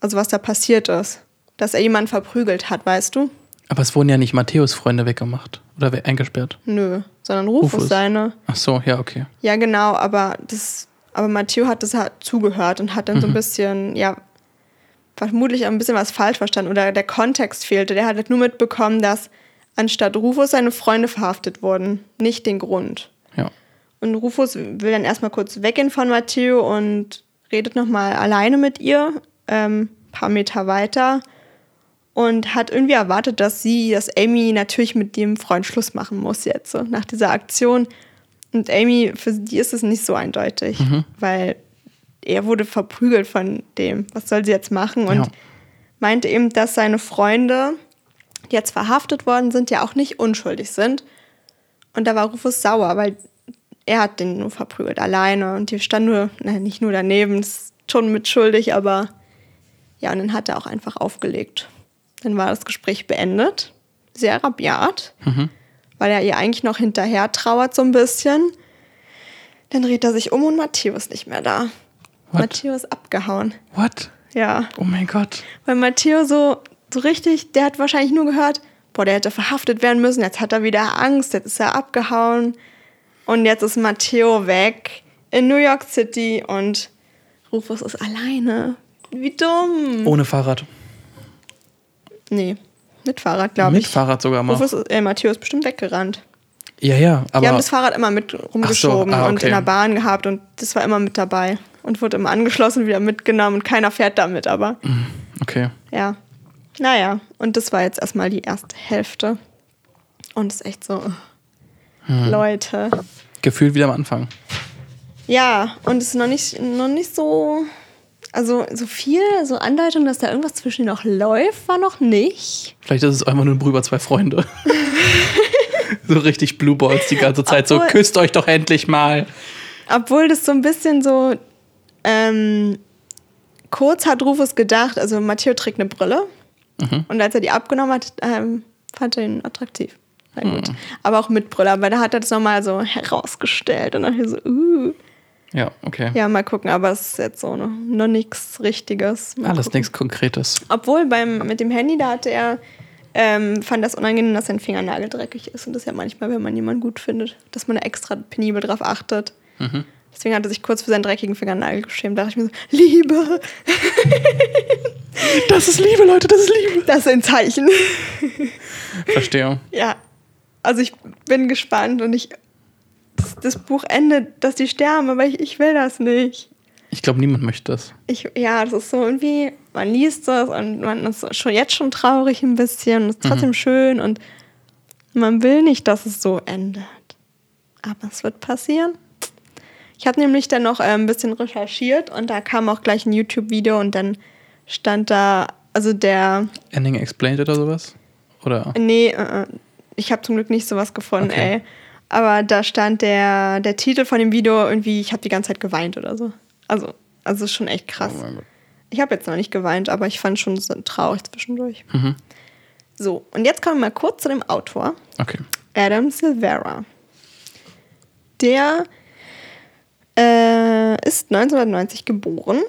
B: also was da passiert ist. Dass er jemanden verprügelt hat, weißt du?
A: Aber es wurden ja nicht Matthäus Freunde weggemacht. Oder eingesperrt.
B: Nö, sondern Rufus,
A: Rufus.
B: seine.
A: Ach so, ja, okay.
B: Ja, genau, aber das, aber Matteo hat das halt zugehört und hat dann so
A: Mhm.
B: ein bisschen, ja, vermutlich ein bisschen was falsch verstanden oder der Kontext fehlte. Der hat halt nur mitbekommen, dass anstatt Rufus seine Freunde verhaftet wurden, nicht den Grund.
A: Ja.
B: Und Rufus will dann erstmal kurz weggehen von Matteo und redet nochmal alleine mit ihr, ähm, paar Meter weiter. Und hat irgendwie erwartet, dass sie, dass Amy natürlich mit dem Freund Schluss machen muss jetzt, so nach dieser Aktion. Und Amy, für die ist es nicht so eindeutig, weil er wurde verprügelt von dem. Was soll sie jetzt machen? Und
A: Ja.
B: meinte eben, dass seine Freunde, die jetzt verhaftet worden sind, ja auch nicht unschuldig sind. Und da war Rufus sauer, weil er hat den nur verprügelt, alleine. Und die stand nur, nein, nicht nur daneben, ist schon mitschuldig, aber ja, und dann hat er auch einfach aufgelegt. Dann war das Gespräch beendet. Sehr rabiat, weil er ihr eigentlich noch hinterher trauert so ein bisschen. Dann dreht er sich um und Matteo ist nicht mehr da.
A: What?
B: Matteo ist abgehauen.
A: What?
B: Ja.
A: Oh mein Gott.
B: Weil Matteo so, so richtig, der hat wahrscheinlich nur gehört, boah, der hätte verhaftet werden müssen, jetzt hat er wieder Angst, jetzt ist er abgehauen. Und jetzt ist Matteo weg in New York City und Rufus ist alleine. Wie dumm.
A: Ohne Fahrrad.
B: Nee, mit Fahrrad, glaube
A: Mit
B: ich.
A: Fahrrad sogar mal.
B: Rufus, ist- äh, Matteo ist bestimmt weggerannt.
A: Ja, ja, aber.
B: Die haben das Fahrrad immer mit rumgeschoben
A: ah,
B: und
A: okay.
B: in der Bahn gehabt und das war immer mit dabei. Und wurde immer angeschlossen, wieder mitgenommen und keiner fährt damit, aber
A: okay.
B: ja. Naja, und das war jetzt erstmal die erste Hälfte. Und es ist echt so,
A: Hm.
B: Leute.
A: Gefühlt wieder am Anfang.
B: Ja, und es ist noch nicht, noch nicht so, also so viel, so Andeutung, dass da irgendwas zwischen ihnen noch läuft, war noch nicht.
A: Vielleicht ist es einfach nur ein Brüder zwei Freunde. [LAUGHS] so richtig Blue Balls die ganze Zeit. So,
B: Obwohl-
A: küsst euch doch endlich mal.
B: Obwohl das so ein bisschen so, ähm, kurz hat Rufus gedacht, also Matteo trägt eine Brille.
A: Mhm.
B: Und als er die abgenommen hat, ähm, fand er ihn attraktiv. Na gut. Aber auch mit Brille, aber da hat er das nochmal so herausgestellt. Und dann hier so, uh.
A: Ja, okay.
B: Ja, mal gucken, aber es ist jetzt so noch, noch nichts Richtiges. Mal
A: Alles nichts Konkretes.
B: Obwohl beim, mit dem Handy, da hatte er, ähm, fand das unangenehm, dass sein Fingernagel dreckig ist. Und das ist ja manchmal, wenn man jemanden gut findet, dass man da extra penibel drauf achtet.
A: Mhm.
B: Deswegen hat er sich kurz für seinen dreckigen Fingernagel geschämt. Da dachte ich mir so, Liebe, [LAUGHS]
A: Das ist Liebe, Leute, das ist Liebe.
B: das ist ein Zeichen.
A: Verstehe. [LAUGHS]
B: ja. Also ich bin gespannt und ich. Das, das Buch endet, dass die sterben, aber ich, ich will das nicht.
A: Ich glaube, niemand möchte das.
B: Ich, ja, das ist so irgendwie, man liest das und man ist schon jetzt schon traurig ein bisschen und ist trotzdem schön und man will nicht, dass es so endet. Aber es wird passieren. Ich habe nämlich dann noch äh, ein bisschen recherchiert und da kam auch gleich ein YouTube-Video und dann stand da, also der.
A: Ending Explained oder sowas? Oder?
B: Nee, äh, ich habe zum Glück nicht sowas gefunden,
A: Okay.
B: ey. Aber da stand der, der Titel von dem Video irgendwie, ich habe die ganze Zeit geweint oder so. Also, also ist schon echt krass.
A: Oh.
B: Ich habe jetzt noch nicht geweint, aber ich fand schon so traurig zwischendurch.
A: Mhm.
B: So, und jetzt kommen wir mal kurz zu dem Autor,
A: Okay.
B: Adam Silvera. Der äh, ist 1990 geboren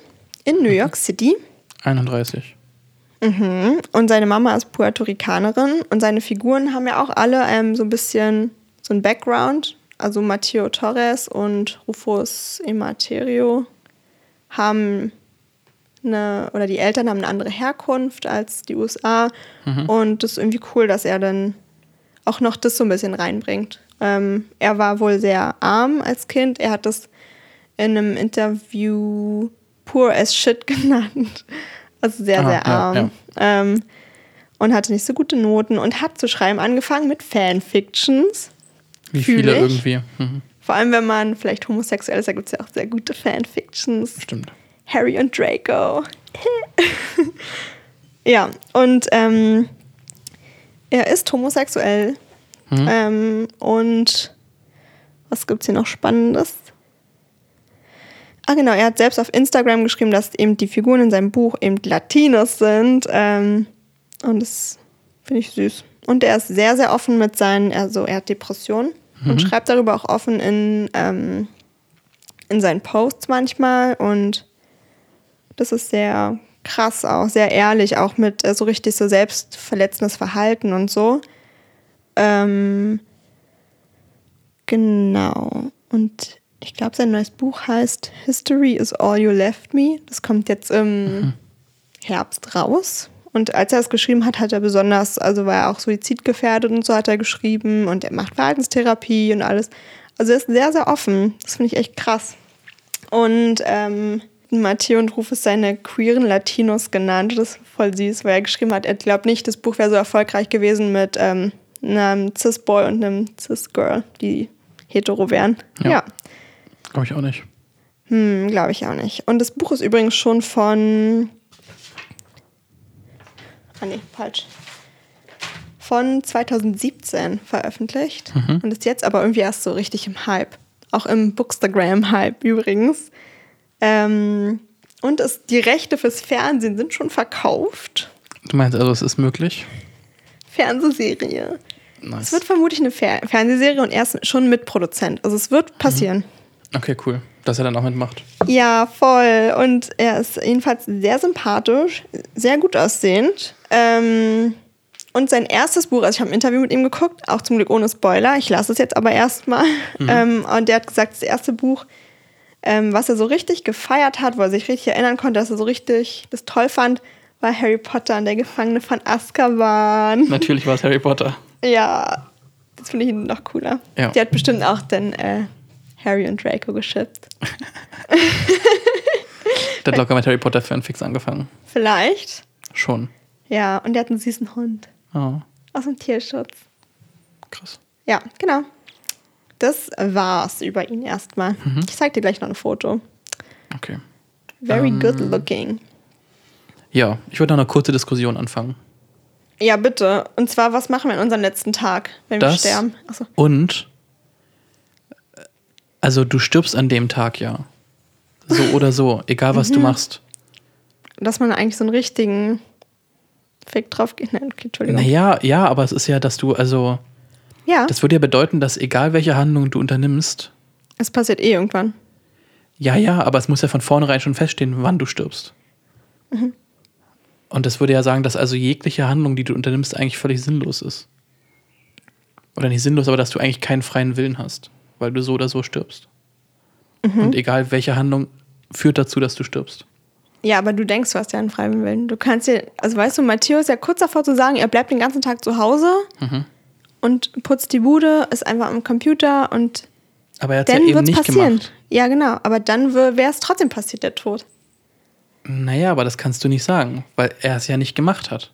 B: in New York City
A: 31.
B: Mhm. Und seine Mama ist Puerto Ricanerin und seine Figuren haben ja auch alle ähm, so ein bisschen so ein Background. Also Matteo Torres und Rufus Ematerio haben eine, oder die Eltern haben eine andere Herkunft als die USA. Und das ist irgendwie cool, dass er dann auch noch das so ein bisschen reinbringt. Ähm, er war wohl sehr arm als Kind. Er hat das in einem Interview poor as shit [LAUGHS] genannt. Also sehr,
A: Ah,
B: sehr
A: ja,
B: arm.
A: ja.
B: Ähm, und hatte nicht so gute Noten und hat zu schreiben angefangen mit Fanfictions.
A: Wie viele
B: ich.
A: irgendwie. Mhm.
B: Vor allem, wenn man vielleicht homosexuell ist, da gibt es ja auch sehr gute Fanfictions.
A: Stimmt.
B: Harry und Draco. [LAUGHS] ja, und ähm, er ist homosexuell.
A: Mhm.
B: Ähm, und was gibt's hier noch Spannendes? Ah, genau, er hat selbst auf Instagram geschrieben, dass eben die Figuren in seinem Buch eben Latinos sind. Ähm, und das finde ich süß. Und er ist sehr, sehr offen mit seinen, also er hat Depressionen und schreibt darüber auch offen in, ähm, in seinen Posts manchmal. Und das ist sehr krass auch, sehr ehrlich, auch mit äh, so richtig so selbstverletzendes Verhalten und so. Ähm, genau. Und ich glaube, sein neues Buch heißt History is All You Left Me. Das kommt jetzt im Herbst raus. Und als er es geschrieben hat, hat er besonders, also war er auch suizidgefährdet und so hat er geschrieben und er macht Verhaltenstherapie und alles. Also er ist sehr, sehr offen. Das finde ich echt krass. Und ähm, Matteo und Rufus seine queeren Latinos genannt. Das ist voll süß, weil er geschrieben hat, er glaubt nicht, das Buch wäre so erfolgreich gewesen mit ähm, einem Cis-Boy und einem Cis-Girl, die hetero wären.
A: Ja.
B: ja.
A: Glaube ich auch nicht.
B: Hm, glaube ich auch nicht. Und das Buch ist übrigens schon von. Ah, nee, falsch. Von 2017 veröffentlicht und ist jetzt aber irgendwie erst so richtig im Hype. Auch im Bookstagram-Hype übrigens. Ähm, und es, die Rechte fürs Fernsehen sind schon verkauft.
A: Du meinst also, es ist möglich?
B: Fernsehserie. Es
A: Nice.
B: wird vermutlich eine Fer Fernsehserie und er ist schon Mitproduzent. Also es wird passieren.
A: Okay, cool. Dass er dann auch mitmacht.
B: Ja, voll. Und er ist jedenfalls sehr sympathisch, sehr gut aussehend. Ähm, und sein erstes Buch, also ich habe ein Interview mit ihm geguckt, auch zum Glück ohne Spoiler. Ich lasse es jetzt aber erstmal. Ähm, und der hat gesagt, das erste Buch, ähm, was er so richtig gefeiert hat, wo er sich richtig erinnern konnte, dass er so richtig das toll fand, war Harry Potter und der Gefangene von Azkaban.
A: Natürlich war es Harry Potter.
B: Ja, das finde ich noch cooler.
A: Ja.
B: Die hat bestimmt auch den äh, Harry und Draco geschippt. [LAUGHS]
A: Der hat locker mit Harry Potter Fanfics angefangen.
B: Vielleicht.
A: Schon.
B: Ja, und der hat einen süßen Hund
A: Oh,
B: aus dem Tierschutz.
A: krass.
B: Ja, genau. Das war's über ihn erstmal. Ich zeig dir gleich noch ein Foto.
A: Okay.
B: Very
A: Ähm.
B: good looking.
A: Ja, ich würde noch eine kurze Diskussion anfangen.
B: Ja, bitte. Und zwar, was machen wir in unserem letzten Tag, wenn wir
A: Das
B: sterben? Achso.
A: und äh, also du stirbst an dem Tag ja. So oder so, egal was du
B: Mhm.
A: machst.
B: Dass man eigentlich so einen richtigen Fick drauf geht. [LAUGHS] Nein, okay, Entschuldigung.
A: Naja, ja, aber es ist ja, dass du, also,
B: Ja,
A: das würde ja bedeuten, dass egal welche Handlung du unternimmst,
B: es passiert eh irgendwann.
A: ja, ja, aber es muss ja von vornherein schon feststehen, wann du stirbst.
B: Mhm.
A: Und das würde ja sagen, dass also jegliche Handlung, die du unternimmst, eigentlich völlig sinnlos ist. Oder nicht sinnlos, aber dass du eigentlich keinen freien Willen hast, weil du so oder so stirbst.
B: Mhm.
A: Und egal welche Handlung führt dazu, dass du stirbst.
B: Ja, aber du denkst, du hast ja einen freien Willen. Du kannst dir, also weißt du, Matteo ist ja kurz davor zu sagen, er bleibt den ganzen Tag zu Hause und putzt die Bude, ist einfach am Computer und
A: Aber er hat es ja
B: dann
A: eben
B: wird es
A: nicht
B: passieren.
A: gemacht.
B: Ja, genau. Aber dann wäre es trotzdem passiert, der Tod.
A: Naja, aber das kannst du nicht sagen, weil er es ja nicht gemacht hat.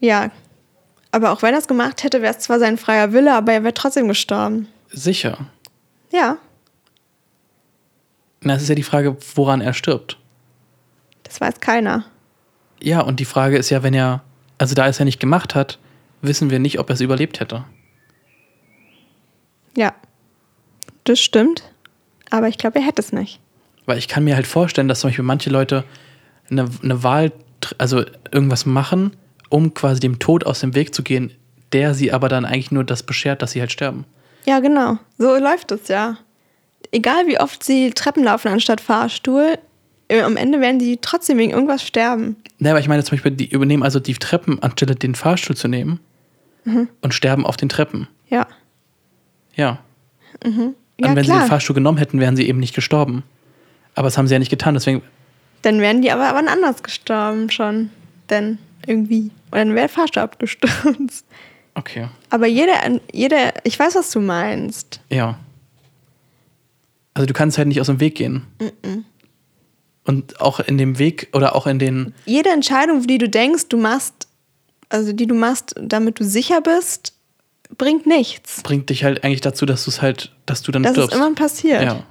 B: Ja. Aber auch wenn er es gemacht hätte, wäre es zwar sein freier Wille, aber er wäre trotzdem gestorben.
A: Sicher.
B: Ja,
A: Na, es ist ja die Frage, woran er stirbt.
B: Das weiß keiner.
A: Ja, und die Frage ist ja, wenn er, also da es ja nicht gemacht hat, wissen wir nicht, ob er es überlebt hätte.
B: Ja. Das stimmt. Aber ich glaube, er hätte es nicht.
A: Weil ich kann mir halt vorstellen, dass zum Beispiel manche Leute eine, eine Wahl, also irgendwas machen, um quasi dem Tod aus dem Weg zu gehen, der sie aber dann eigentlich nur das beschert, dass sie halt sterben.
B: Ja, genau. So läuft es ja. Egal wie oft sie Treppen laufen anstatt Fahrstuhl, am Ende werden die trotzdem wegen irgendwas sterben.
A: Ne, aber ich meine zum Beispiel, die übernehmen also die Treppen, anstelle den Fahrstuhl zu nehmen und sterben auf den Treppen.
B: Ja.
A: Ja.
B: Ja,
A: und wenn sie
B: klar.
A: den Fahrstuhl genommen hätten, wären sie eben nicht gestorben. Aber das haben sie ja nicht getan, deswegen,
B: Dann wären die aber wann anders gestorben schon. Denn irgendwie. Und dann wäre der Fahrstuhl abgestürzt.
A: okay.
B: Aber jeder, jeder, ich weiß, was du meinst.
A: Ja. Also du kannst halt nicht aus dem Weg gehen. Und auch in dem Weg oder auch in den,
B: Jede Entscheidung, die du denkst, du machst, also die du machst, damit du sicher bist, bringt nichts.
A: bringt dich halt eigentlich dazu, dass du es halt, dass du dann
B: Das
A: stirbst.
B: ist immer passiert.
A: ja.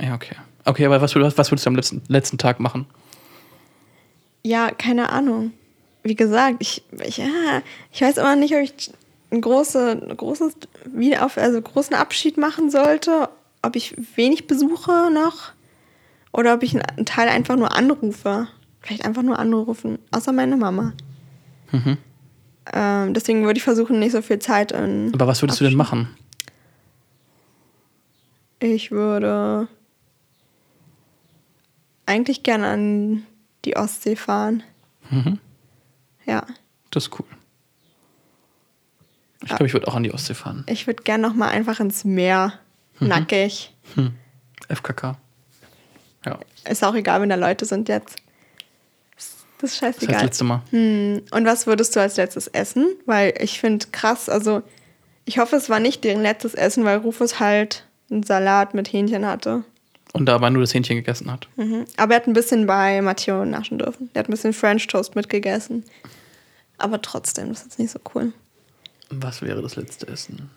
A: Ja, okay. Okay, aber was, würd- was würdest du am letzten, letzten Tag machen?
B: Ja, keine Ahnung. Wie gesagt, ich, ich, ja, ich weiß immer nicht, ob ich ein große, auf, also großen Abschied machen sollte, ob ich wenig besuche noch oder ob ich einen- Teil einfach nur anrufe. Vielleicht einfach nur anrufen, außer meine Mama. Ähm, deswegen würde ich versuchen, nicht so viel Zeit in.
A: Aber was würdest du denn machen?
B: Ich würde eigentlich gerne an die Ostsee fahren.
A: Mhm.
B: Ja.
A: Das ist cool. Ich glaube, ich würde auch an die Ostsee fahren.
B: Ich würde gern noch mal einfach ins Meer.
A: Mhm.
B: Nackig.
A: FKK. Ja,
B: Ist auch egal, wenn da Leute sind jetzt. Das ist
A: das heißt
B: scheißegal.
A: letzte Mal.
B: Hm. Und was würdest du als letztes essen? Weil ich finde krass, also ich hoffe, es war nicht deren letztes Essen, weil Rufus halt einen Salat mit Hähnchen hatte.
A: Und da aber nur das Hähnchen gegessen hat.
B: Mhm. Aber er hat ein bisschen bei Matteo naschen dürfen. Der hat ein bisschen French Toast mitgegessen. Aber trotzdem, das ist jetzt nicht so cool.
A: Was wäre das letzte Essen?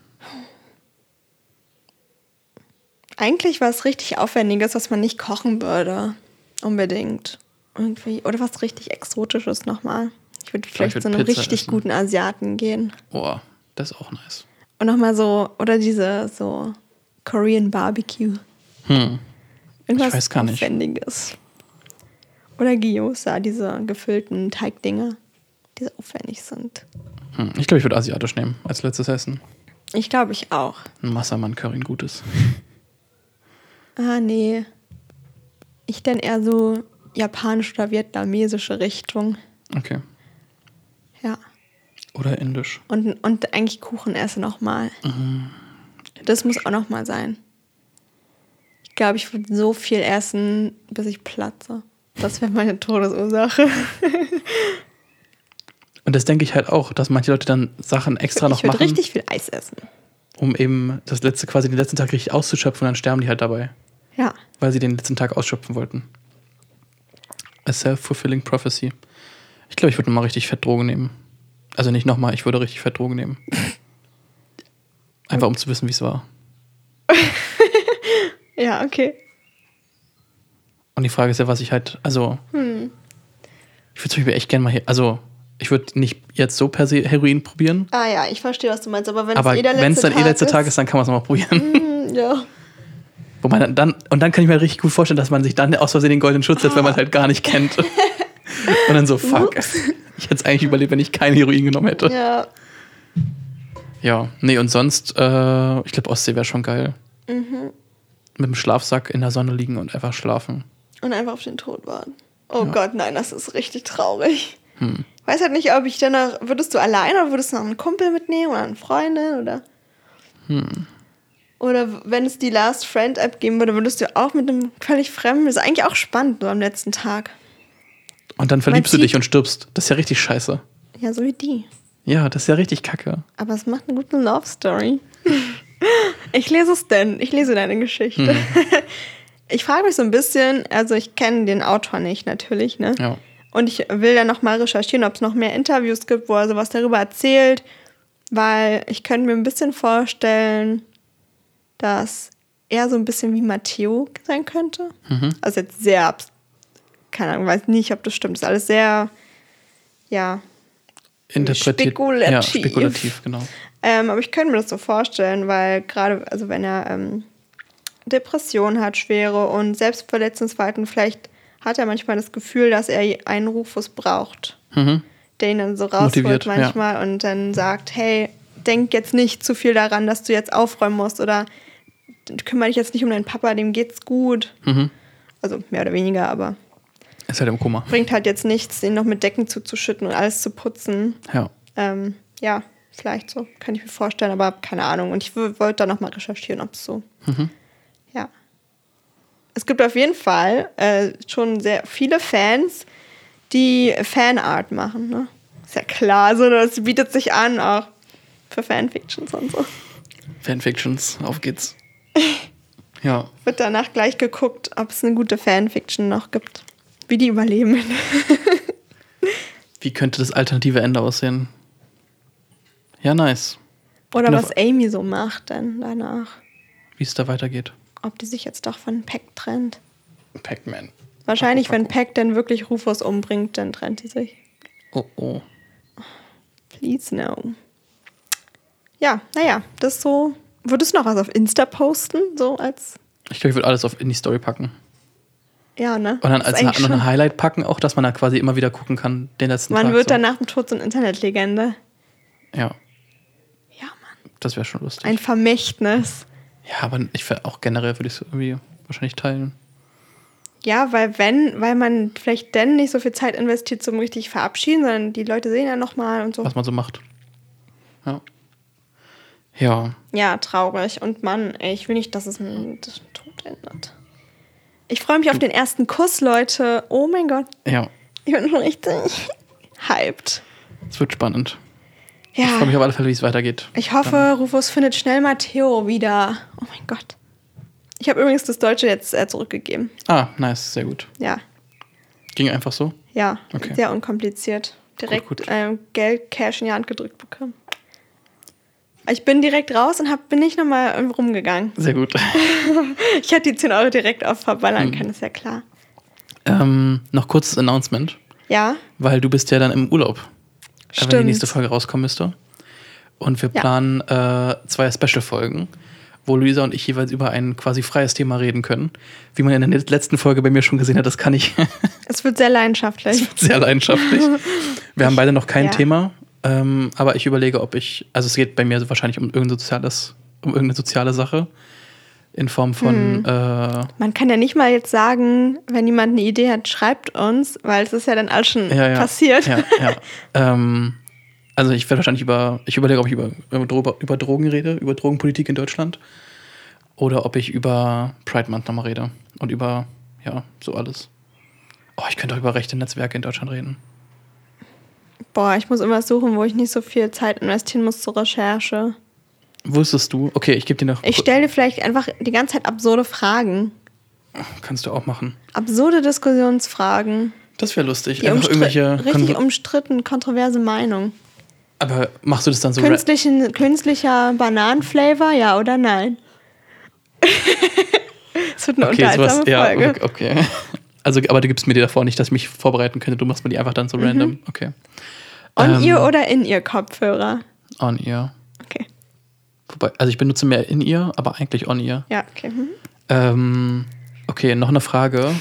B: Eigentlich was richtig Aufwendiges, was man nicht kochen würde. Unbedingt. Irgendwie. Oder was richtig Exotisches nochmal. Ich würde vielleicht
A: würd
B: zu einem
A: Pizza
B: richtig
A: essen.
B: guten Asiaten gehen.
A: Oh, das ist auch nice.
B: Und nochmal so, oder diese so Korean Barbecue.
A: Hm.
B: Irgendwas
A: weiß gar nicht.
B: Aufwendiges. Oder Gyoza, diese gefüllten Teigdinger, die so aufwendig sind.
A: Hm. Ich glaube, ich würde asiatisch nehmen als letztes Essen.
B: Ich glaube, ich auch.
A: Ein Massaman-Curry, ein gutes.
B: Ah, nee. Ich denn eher so japanisch oder vietnamesische Richtung.
A: Okay.
B: Ja.
A: Oder indisch.
B: Und, und eigentlich Kuchen esse nochmal. Das muss auch nochmal sein. Ich glaube, ich würde so viel essen, bis ich platze. Das wäre meine Todesursache. [LAUGHS]
A: Und das denke ich halt auch, dass manche Leute dann Sachen extra noch
B: ich würde
A: machen,
B: richtig viel Eis essen.
A: um eben das letzte, quasi den letzten Tag richtig auszuschöpfen und dann sterben die halt dabei,
B: Ja.
A: weil sie den letzten Tag ausschöpfen wollten. A self-fulfilling prophecy. Ich glaube, ich würde nochmal richtig fett Drogen nehmen. Also nicht nochmal, ich würde richtig fett Drogen nehmen. Einfach um zu wissen, wie es war. [LAUGHS]
B: Ja, okay.
A: Und die Frage ist ja, was ich halt, also,
B: Hm.
A: ich würde zum Beispiel echt gerne mal hier, also, ich würde nicht jetzt so per se Heroin probieren,
B: Ah ja, ich verstehe, was du meinst. Aber wenn
A: aber
B: es eh der letzte
A: wenn es dann
B: Tag
A: eh letzter Tag ist, dann kann man es nochmal probieren.
B: Hm, ja.
A: Wo man dann, und dann kann ich mir richtig gut vorstellen, dass man sich dann aus Versehen den goldenen Schutz setzt, wenn man es halt gar nicht kennt. [LAUGHS] und dann so, fuck, ich hätte es eigentlich überlebt, wenn ich kein Heroin genommen hätte.
B: Ja.
A: Ja, nee, und sonst, äh, ich glaube, Ostsee wäre schon geil.
B: Mhm.
A: Mit dem Schlafsack in der Sonne liegen und einfach schlafen.
B: Und einfach auf den Tod warten. Oh Gott, nein, das ist richtig traurig.
A: Hm.
B: Weiß halt nicht, ob ich danach. Würdest du alleine oder würdest du noch einen Kumpel mitnehmen oder eine Freundin oder.
A: Hm.
B: Oder wenn es die Last Friend App geben würde, würdest du auch mit einem völlig Fremden. Das ist eigentlich auch spannend, so am letzten Tag.
A: Und dann verliebst du dich und stirbst. Das ist ja richtig scheiße.
B: Ja, so wie die.
A: Ja, das ist ja richtig kacke.
B: Aber es macht eine gute Love Story. [LAUGHS] ich lese es denn. Ich lese deine Geschichte.
A: Mhm. [LAUGHS]
B: Ich frage mich so ein bisschen, also ich kenne den Autor nicht natürlich, ne?
A: Ja.
B: Und ich will dann nochmal recherchieren, ob es noch mehr Interviews gibt, wo er sowas darüber erzählt, weil ich könnte mir ein bisschen vorstellen, dass er so ein bisschen wie Matteo sein könnte.
A: Mhm.
B: Also jetzt sehr, keine Ahnung, weiß nicht, ob das stimmt. Ist alles sehr, ja.
A: Interpretiert.
B: Spekulativ.
A: Ja, spekulativ, genau.
B: Ähm, aber ich könnte mir das so vorstellen, weil gerade, also wenn er ähm, Depressionen hat, schwere und Selbstverletzungsverhalten, vielleicht hat er manchmal das Gefühl, dass er einen Rufus braucht,
A: Mhm.
B: der ihn dann so rausholt
A: Motiviert, ja.
B: manchmal und dann sagt, hey, denk jetzt nicht zu viel daran, dass du jetzt aufräumen musst oder kümmere dich jetzt nicht um deinen Papa, dem geht's gut.
A: Mhm.
B: Also mehr oder weniger, aber
A: Ist halt im Koma.
B: bringt halt jetzt nichts, ihn noch mit Decken zuzuschütten und alles zu putzen.
A: Ja.
B: Ähm, ja, vielleicht so, kann ich mir vorstellen, aber keine Ahnung. Und ich wollte da nochmal recherchieren, ob es so.
A: Mhm.
B: Ja. Es gibt auf jeden Fall äh, schon sehr viele Fans, die Fanart machen. Ne? Ist ja klar, so, das bietet sich an, auch für Fanfictions und so.
A: Fanfictions, auf geht's. [LAUGHS] Ja.
B: Wird danach gleich geguckt, ob es eine gute Fanfiction noch gibt. Wie die überleben.
A: Wie könnte das alternative Ende aussehen? Ja, nice.
B: Oder was Amy so macht dann danach.
A: Wie es da weitergeht.
B: Ob die sich jetzt doch von Peck trennt.
A: Pac-Man.
B: Wahrscheinlich,
A: Paco,
B: wenn
A: Paco.
B: Peck dann wirklich Rufus umbringt, dann trennt die sich.
A: Oh, oh.
B: Please no. Ja, naja, das ist so. Würdest du noch was auf Insta posten? So als.
A: Ich glaube, ich würde alles auf in die Story packen.
B: Ja, ne?
A: Und dann als eine, noch ein Highlight packen, auch, dass man da quasi immer wieder gucken kann, den letzten
B: Man
A: Tag.
B: wird
A: so.
B: dann nach dem Tod so eine Internetlegende.
A: Ja,
B: Ja, Mann.
A: das wäre schon lustig.
B: Ein Vermächtnis.
A: ja, aber ich auch generell würde ich es irgendwie wahrscheinlich teilen.
B: Ja, weil wenn, weil man vielleicht dann nicht so viel Zeit investiert zum richtig verabschieden, sondern die Leute sehen ja nochmal und so.
A: was man so macht. Ja. Ja.
B: Ja, traurig. Und Mann, ey, ich will nicht, dass es mit Tod endet. Ich freue mich auf den ersten Kuss, Leute. Oh mein Gott.
A: Ja.
B: Ich bin schon richtig hyped.
A: Es wird spannend.
B: Ja.
A: Ich freue mich auf alle Fälle, wie es weitergeht.
B: Ich hoffe, Rufus findet schnell Matteo wieder. Oh mein Gott. Ich habe übrigens das Deutsche jetzt äh, zurückgegeben.
A: Ah, nice, sehr gut.
B: Ja,
A: Ging einfach so.
B: ja,
A: Okay.
B: sehr unkompliziert. Direkt
A: gut.
B: Ähm, Geld, Cash in die Hand gedrückt bekommen. Ich bin direkt raus und hab, bin nicht nochmal rumgegangen.
A: Sehr gut. [LAUGHS]
B: Ich hätte die 10 Euro direkt auf verballern
A: Hm.
B: können, ist ja klar.
A: ähm, noch kurzes Announcement,
B: Ja,
A: weil du bist ja dann im Urlaub, äh, wenn die
B: Stimmt.
A: nächste Folge rauskommen müsste. Und wir
B: Ja.
A: planen äh, zwei Special-Folgen, wo Luisa und ich jeweils über ein quasi freies Thema reden können. Wie man in der letzten Folge bei mir schon gesehen hat, das kann ich [LAUGHS]
B: es wird sehr leidenschaftlich.
A: sehr leidenschaftlich. [LAUGHS] Wir haben beide noch kein
B: ja.
A: Thema, ähm, aber ich überlege, ob ich, also es geht bei mir wahrscheinlich um irgendein soziales, um irgendeine soziale Sache in Form von,
B: Hm.
A: äh,
B: Man kann ja nicht mal jetzt sagen, wenn jemand eine Idee hat, schreibt uns, weil es ist ja dann alles schon
A: ja, ja,
B: passiert.
A: Ja, ja. [LAUGHS] ähm, also ich werde wahrscheinlich über, ich überlege, ob ich über, über, über Drogen rede, über Drogenpolitik in Deutschland oder ob ich über Pride Month nochmal rede und über, ja, so alles. Oh, ich könnte auch über rechte Netzwerke in Deutschland reden.
B: Boah, ich muss immer suchen, wo ich nicht so viel Zeit investieren muss zur Recherche.
A: Wusstest du? Okay, ich gebe dir noch.
B: Ich stelle dir vielleicht einfach die ganze Zeit absurde Fragen.
A: Kannst du auch machen.
B: Absurde Diskussionsfragen.
A: Das wäre lustig.
B: Die
A: Einfach irgendwelche.
B: richtig umstritten, kontroverse Meinung.
A: Aber machst du das dann so?
B: Künstlichen, künstlicher Bananenflavor, ja oder nein? [LAUGHS] Es wird eine
A: Okay, sowas.
B: unterhaltsame
A: Ja,
B: Folge.
A: okay. okay. Also, aber du gibst mir die davor nicht, dass ich mich vorbereiten könnte. Du machst mir die einfach dann so
B: Mhm.
A: random. Okay.
B: On
A: Ähm,
B: oder in ear Kopfhörer?
A: On ear.
B: Okay.
A: Wobei, also ich benutze mehr in ear, aber eigentlich on ear.
B: Ja, okay. Mhm.
A: Ähm, okay, noch eine Frage.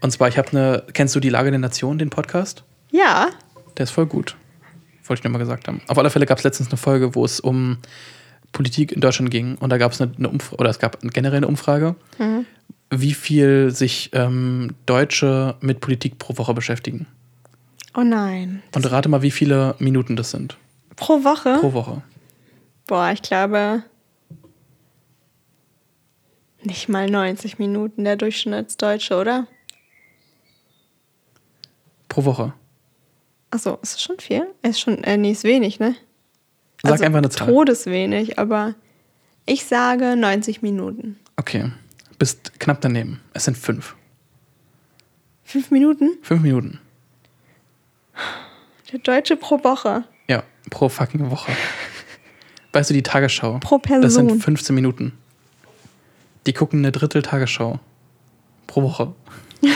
A: Und zwar, ich habe eine. Kennst du die Lage der Nation, den Podcast?
B: Ja,
A: Der ist voll gut. Wollte ich nur mal gesagt haben. Auf alle Fälle gab es letztens eine Folge, wo es um Politik in Deutschland ging. Und da gab es eine, eine Umfrage, oder es gab generell eine Umfrage, wie viel sich ähm, Deutsche mit Politik pro Woche beschäftigen.
B: Oh nein.
A: Und rate mal, wie viele Minuten das sind
B: Pro Woche?
A: pro Woche.
B: Boah, ich glaube nicht mal 90 Minuten der Durchschnittsdeutsche, oder?
A: Pro Woche.
B: Achso, ist das schon viel? Ist schon, äh, nee, ist wenig, ne?
A: Sag einfach eine Zahl.
B: Todeswenig, aber ich sage 90 Minuten.
A: Okay. Bist knapp daneben. Es sind fünf.
B: Fünf Minuten?
A: Fünf Minuten.
B: Der Deutsche pro Woche.
A: Ja, pro fucking Woche. Weißt du, die Tagesschau.
B: Pro
A: Das
B: Person.
A: sind 15 Minuten. Die gucken eine Drittel Tagesschau. Pro Woche. [LAUGHS]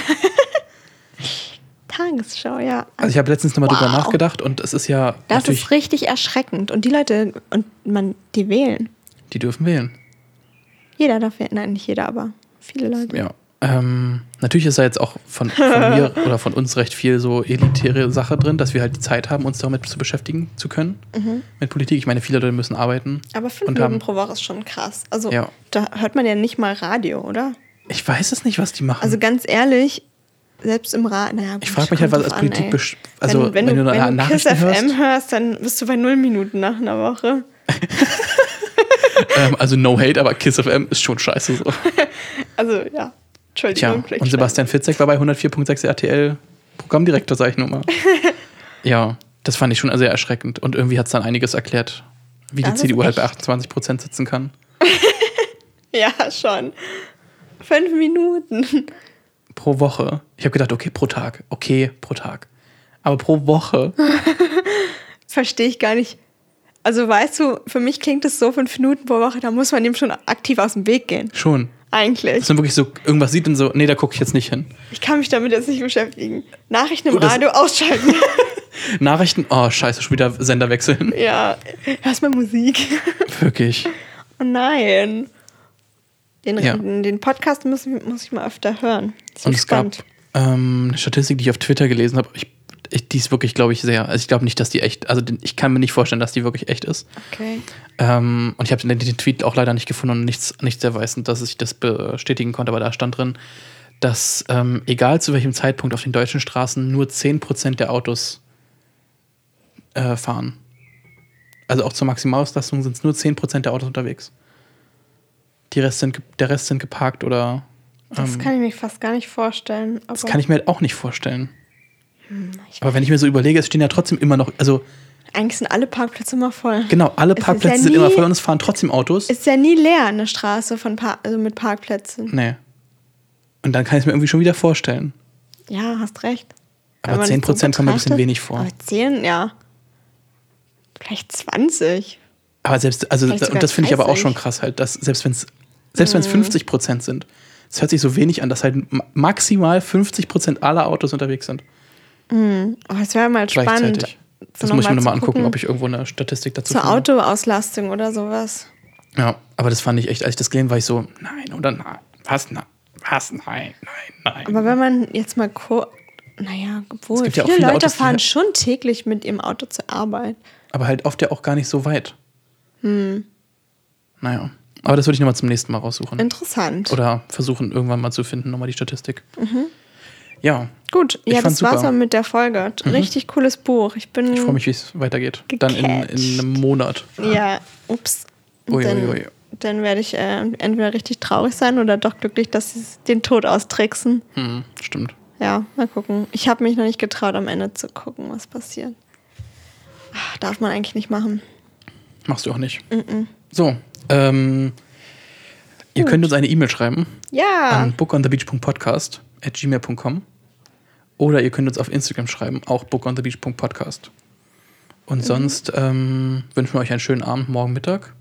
B: Tagesschau, ja.
A: Also ich habe letztens nochmal drüber
B: Wow.
A: nachgedacht und es ist ja
B: Das ist richtig erschreckend. Und die Leute, und man, die wählen.
A: die dürfen wählen.
B: Jeder darf wählen. Nein, nicht jeder, aber viele Leute.
A: Ja. Ähm, natürlich ist da jetzt auch von, von mir [LAUGHS] oder von uns recht viel so elitäre Sache drin, dass wir halt die Zeit haben, uns damit zu beschäftigen zu können. Mit Politik. Ich meine, viele Leute müssen arbeiten.
B: Aber fünf Minuten
A: haben-
B: pro Woche ist schon krass. Also
A: Ja.
B: da hört man ja nicht mal Radio, oder?
A: Ich weiß es nicht, was die machen.
B: Also ganz ehrlich, selbst im Radio. Naja,
A: ich frage mich halt, was als Politik.
B: besch
A: besch- Also,
B: wenn, wenn, du,
A: eine
B: wenn du Kiss FM
A: hörst.
B: dann bist du bei null Minuten nach einer Woche. [LAUGHS]
A: Ähm, also, no hate, aber Kiss FM ist schon scheiße so. [LAUGHS]
B: Also ja, Entschuldigung. vielleicht
A: und Sebastian Fitzek war bei 104.6 RTL Programmdirektor, sag ich nur mal. [LAUGHS] ja, das fand ich schon sehr erschreckend. Und irgendwie hat es dann einiges erklärt, wie die
B: Das ist
A: CDU halt bei
B: echt-
A: 28 Prozent sitzen kann. [LAUGHS]
B: Ja, schon. Fünf Minuten.
A: Pro Woche. Ich habe gedacht, okay, pro Tag. Okay, pro Tag. Aber pro Woche. [LAUGHS]
B: Verstehe ich gar nicht. Also weißt du, für mich klingt es so fünf Minuten pro Woche, da muss man dem schon aktiv aus dem Weg gehen.
A: Schon.
B: Eigentlich.
A: Dass man wirklich so irgendwas sieht und so, nee, da gucke ich jetzt nicht hin.
B: Ich kann mich damit jetzt nicht beschäftigen. Nachrichten im
A: das-
B: Radio ausschalten. [LAUGHS]
A: Nachrichten, oh, scheiße, schon wieder Sender wechseln.
B: ja, erstmal Musik.
A: Wirklich.
B: Oh nein. Den,
A: Ja.
B: den Podcast muss, muss ich mal öfter hören. Ist
A: Und es gab ähm, eine Statistik, die ich auf Twitter gelesen habe. Ich, die ist wirklich, glaube ich, sehr. Also ich glaube nicht, dass die echt. Also ich kann mir nicht vorstellen, dass die wirklich echt ist.
B: Okay.
A: Ähm, und ich habe den, den Tweet auch leider nicht gefunden und nichts, nichts erweisend, dass ich das bestätigen konnte, aber da stand drin, dass ähm, egal zu welchem Zeitpunkt auf den deutschen Straßen nur 10% der Autos äh, fahren. Also auch zur Maximalauslastung sind es nur 10% der Autos unterwegs. Die Rest sind, der Rest sind geparkt oder.
B: Das
A: ähm,
B: kann ich mir fast gar nicht vorstellen.
A: das kann ich mir halt auch nicht vorstellen.
B: Ich
A: Aber wenn ich mir so überlege, es stehen ja trotzdem immer noch, also
B: Eigentlich sind alle Parkplätze immer voll.
A: genau, alle
B: Es
A: Parkplätze
B: ja
A: sind immer voll und es fahren trotzdem Autos.
B: Ist ja nie leer, eine Straße von Par also mit Parkplätzen.
A: Nee. Und dann kann ich es mir irgendwie schon wieder vorstellen.
B: Ja, hast recht.
A: Aber
B: Wenn man es
A: 10% kommt mir ein bisschen wenig vor.
B: Aber 10, ja. Vielleicht 20.
A: Aber selbst, also, und das finde ich aber auch
B: 30.
A: schon krass halt, dass selbst wenn es selbst
B: Mhm.
A: wenn es 50 Prozent sind, es hört sich so wenig an, dass halt ma- maximal 50 Prozent aller Autos unterwegs sind.
B: Oh, es wäre mal spannend.
A: Das muss ich mir
B: noch
A: nochmal angucken,
B: gucken.
A: ob ich irgendwo eine Statistik dazu
B: Zur
A: finde.
B: Autoauslastung oder sowas.
A: Ja, aber das fand ich echt, als ich das gelesen war ich so, nein oder nein. Was? Nein. Was? Nein, nein, nein.
B: Aber wenn man jetzt mal guckt, naja, obwohl,
A: gibt ja
B: viele,
A: auch viele
B: Leute
A: Autos,
B: fahren
A: halt-
B: schon täglich mit ihrem Auto zur Arbeit.
A: Aber halt oft ja auch gar nicht so weit.
B: Hm.
A: Naja. Aber das würde ich nochmal zum nächsten Mal raussuchen.
B: Interessant.
A: Oder versuchen, irgendwann mal zu finden, nochmal die Statistik.
B: Mhm.
A: Ja,
B: Gut,
A: Ich
B: ja, das war's
A: super. Mhm.
B: auch mit der Folge. Richtig cooles Buch. Ich bin.
A: ich freue mich, wie es weitergeht. Dann in, in
B: Gecatcht.
A: einem Monat.
B: Ja, ups.
A: Ui,
B: dann,
A: ui, ui.
B: dann werde ich äh, entweder richtig traurig sein oder doch glücklich, dass sie den Tod austricksen.
A: Hm, stimmt.
B: Ja, mal gucken. Ich habe mich noch nicht getraut, am Ende zu gucken, was passiert. Ach, darf man eigentlich nicht machen.
A: Machst du auch nicht. So, ähm, ihr könnt uns eine E-Mail schreiben
B: Ja.
A: an bookonthebeach.podcast at gmail.com oder ihr könnt uns auf Instagram schreiben, auch bookonthebeach.podcast. Und sonst ähm, wünschen wir euch einen schönen Abend morgen Mittag.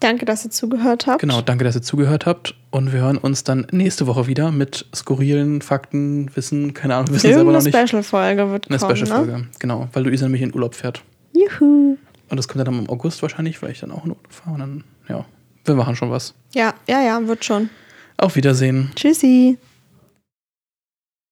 B: Danke, dass ihr zugehört habt.
A: Genau, danke, dass ihr zugehört habt. Und wir hören uns dann nächste Woche wieder mit skurrilen Fakten, Wissen, keine Ahnung, wissen selber
B: Irgendeine
A: noch nicht.
B: Special-Folge wird
A: Eine
B: kommen,
A: Special-Folge,
B: ne?
A: genau, weil Luisa nämlich in Urlaub fährt.
B: Juhu.
A: Und das kommt dann im August wahrscheinlich, weil ich dann auch in Urlaub fahre. Und dann, ja, wir machen schon was.
B: Ja, ja, ja, wird schon.
A: Auf Wiedersehen.
B: Tschüssi.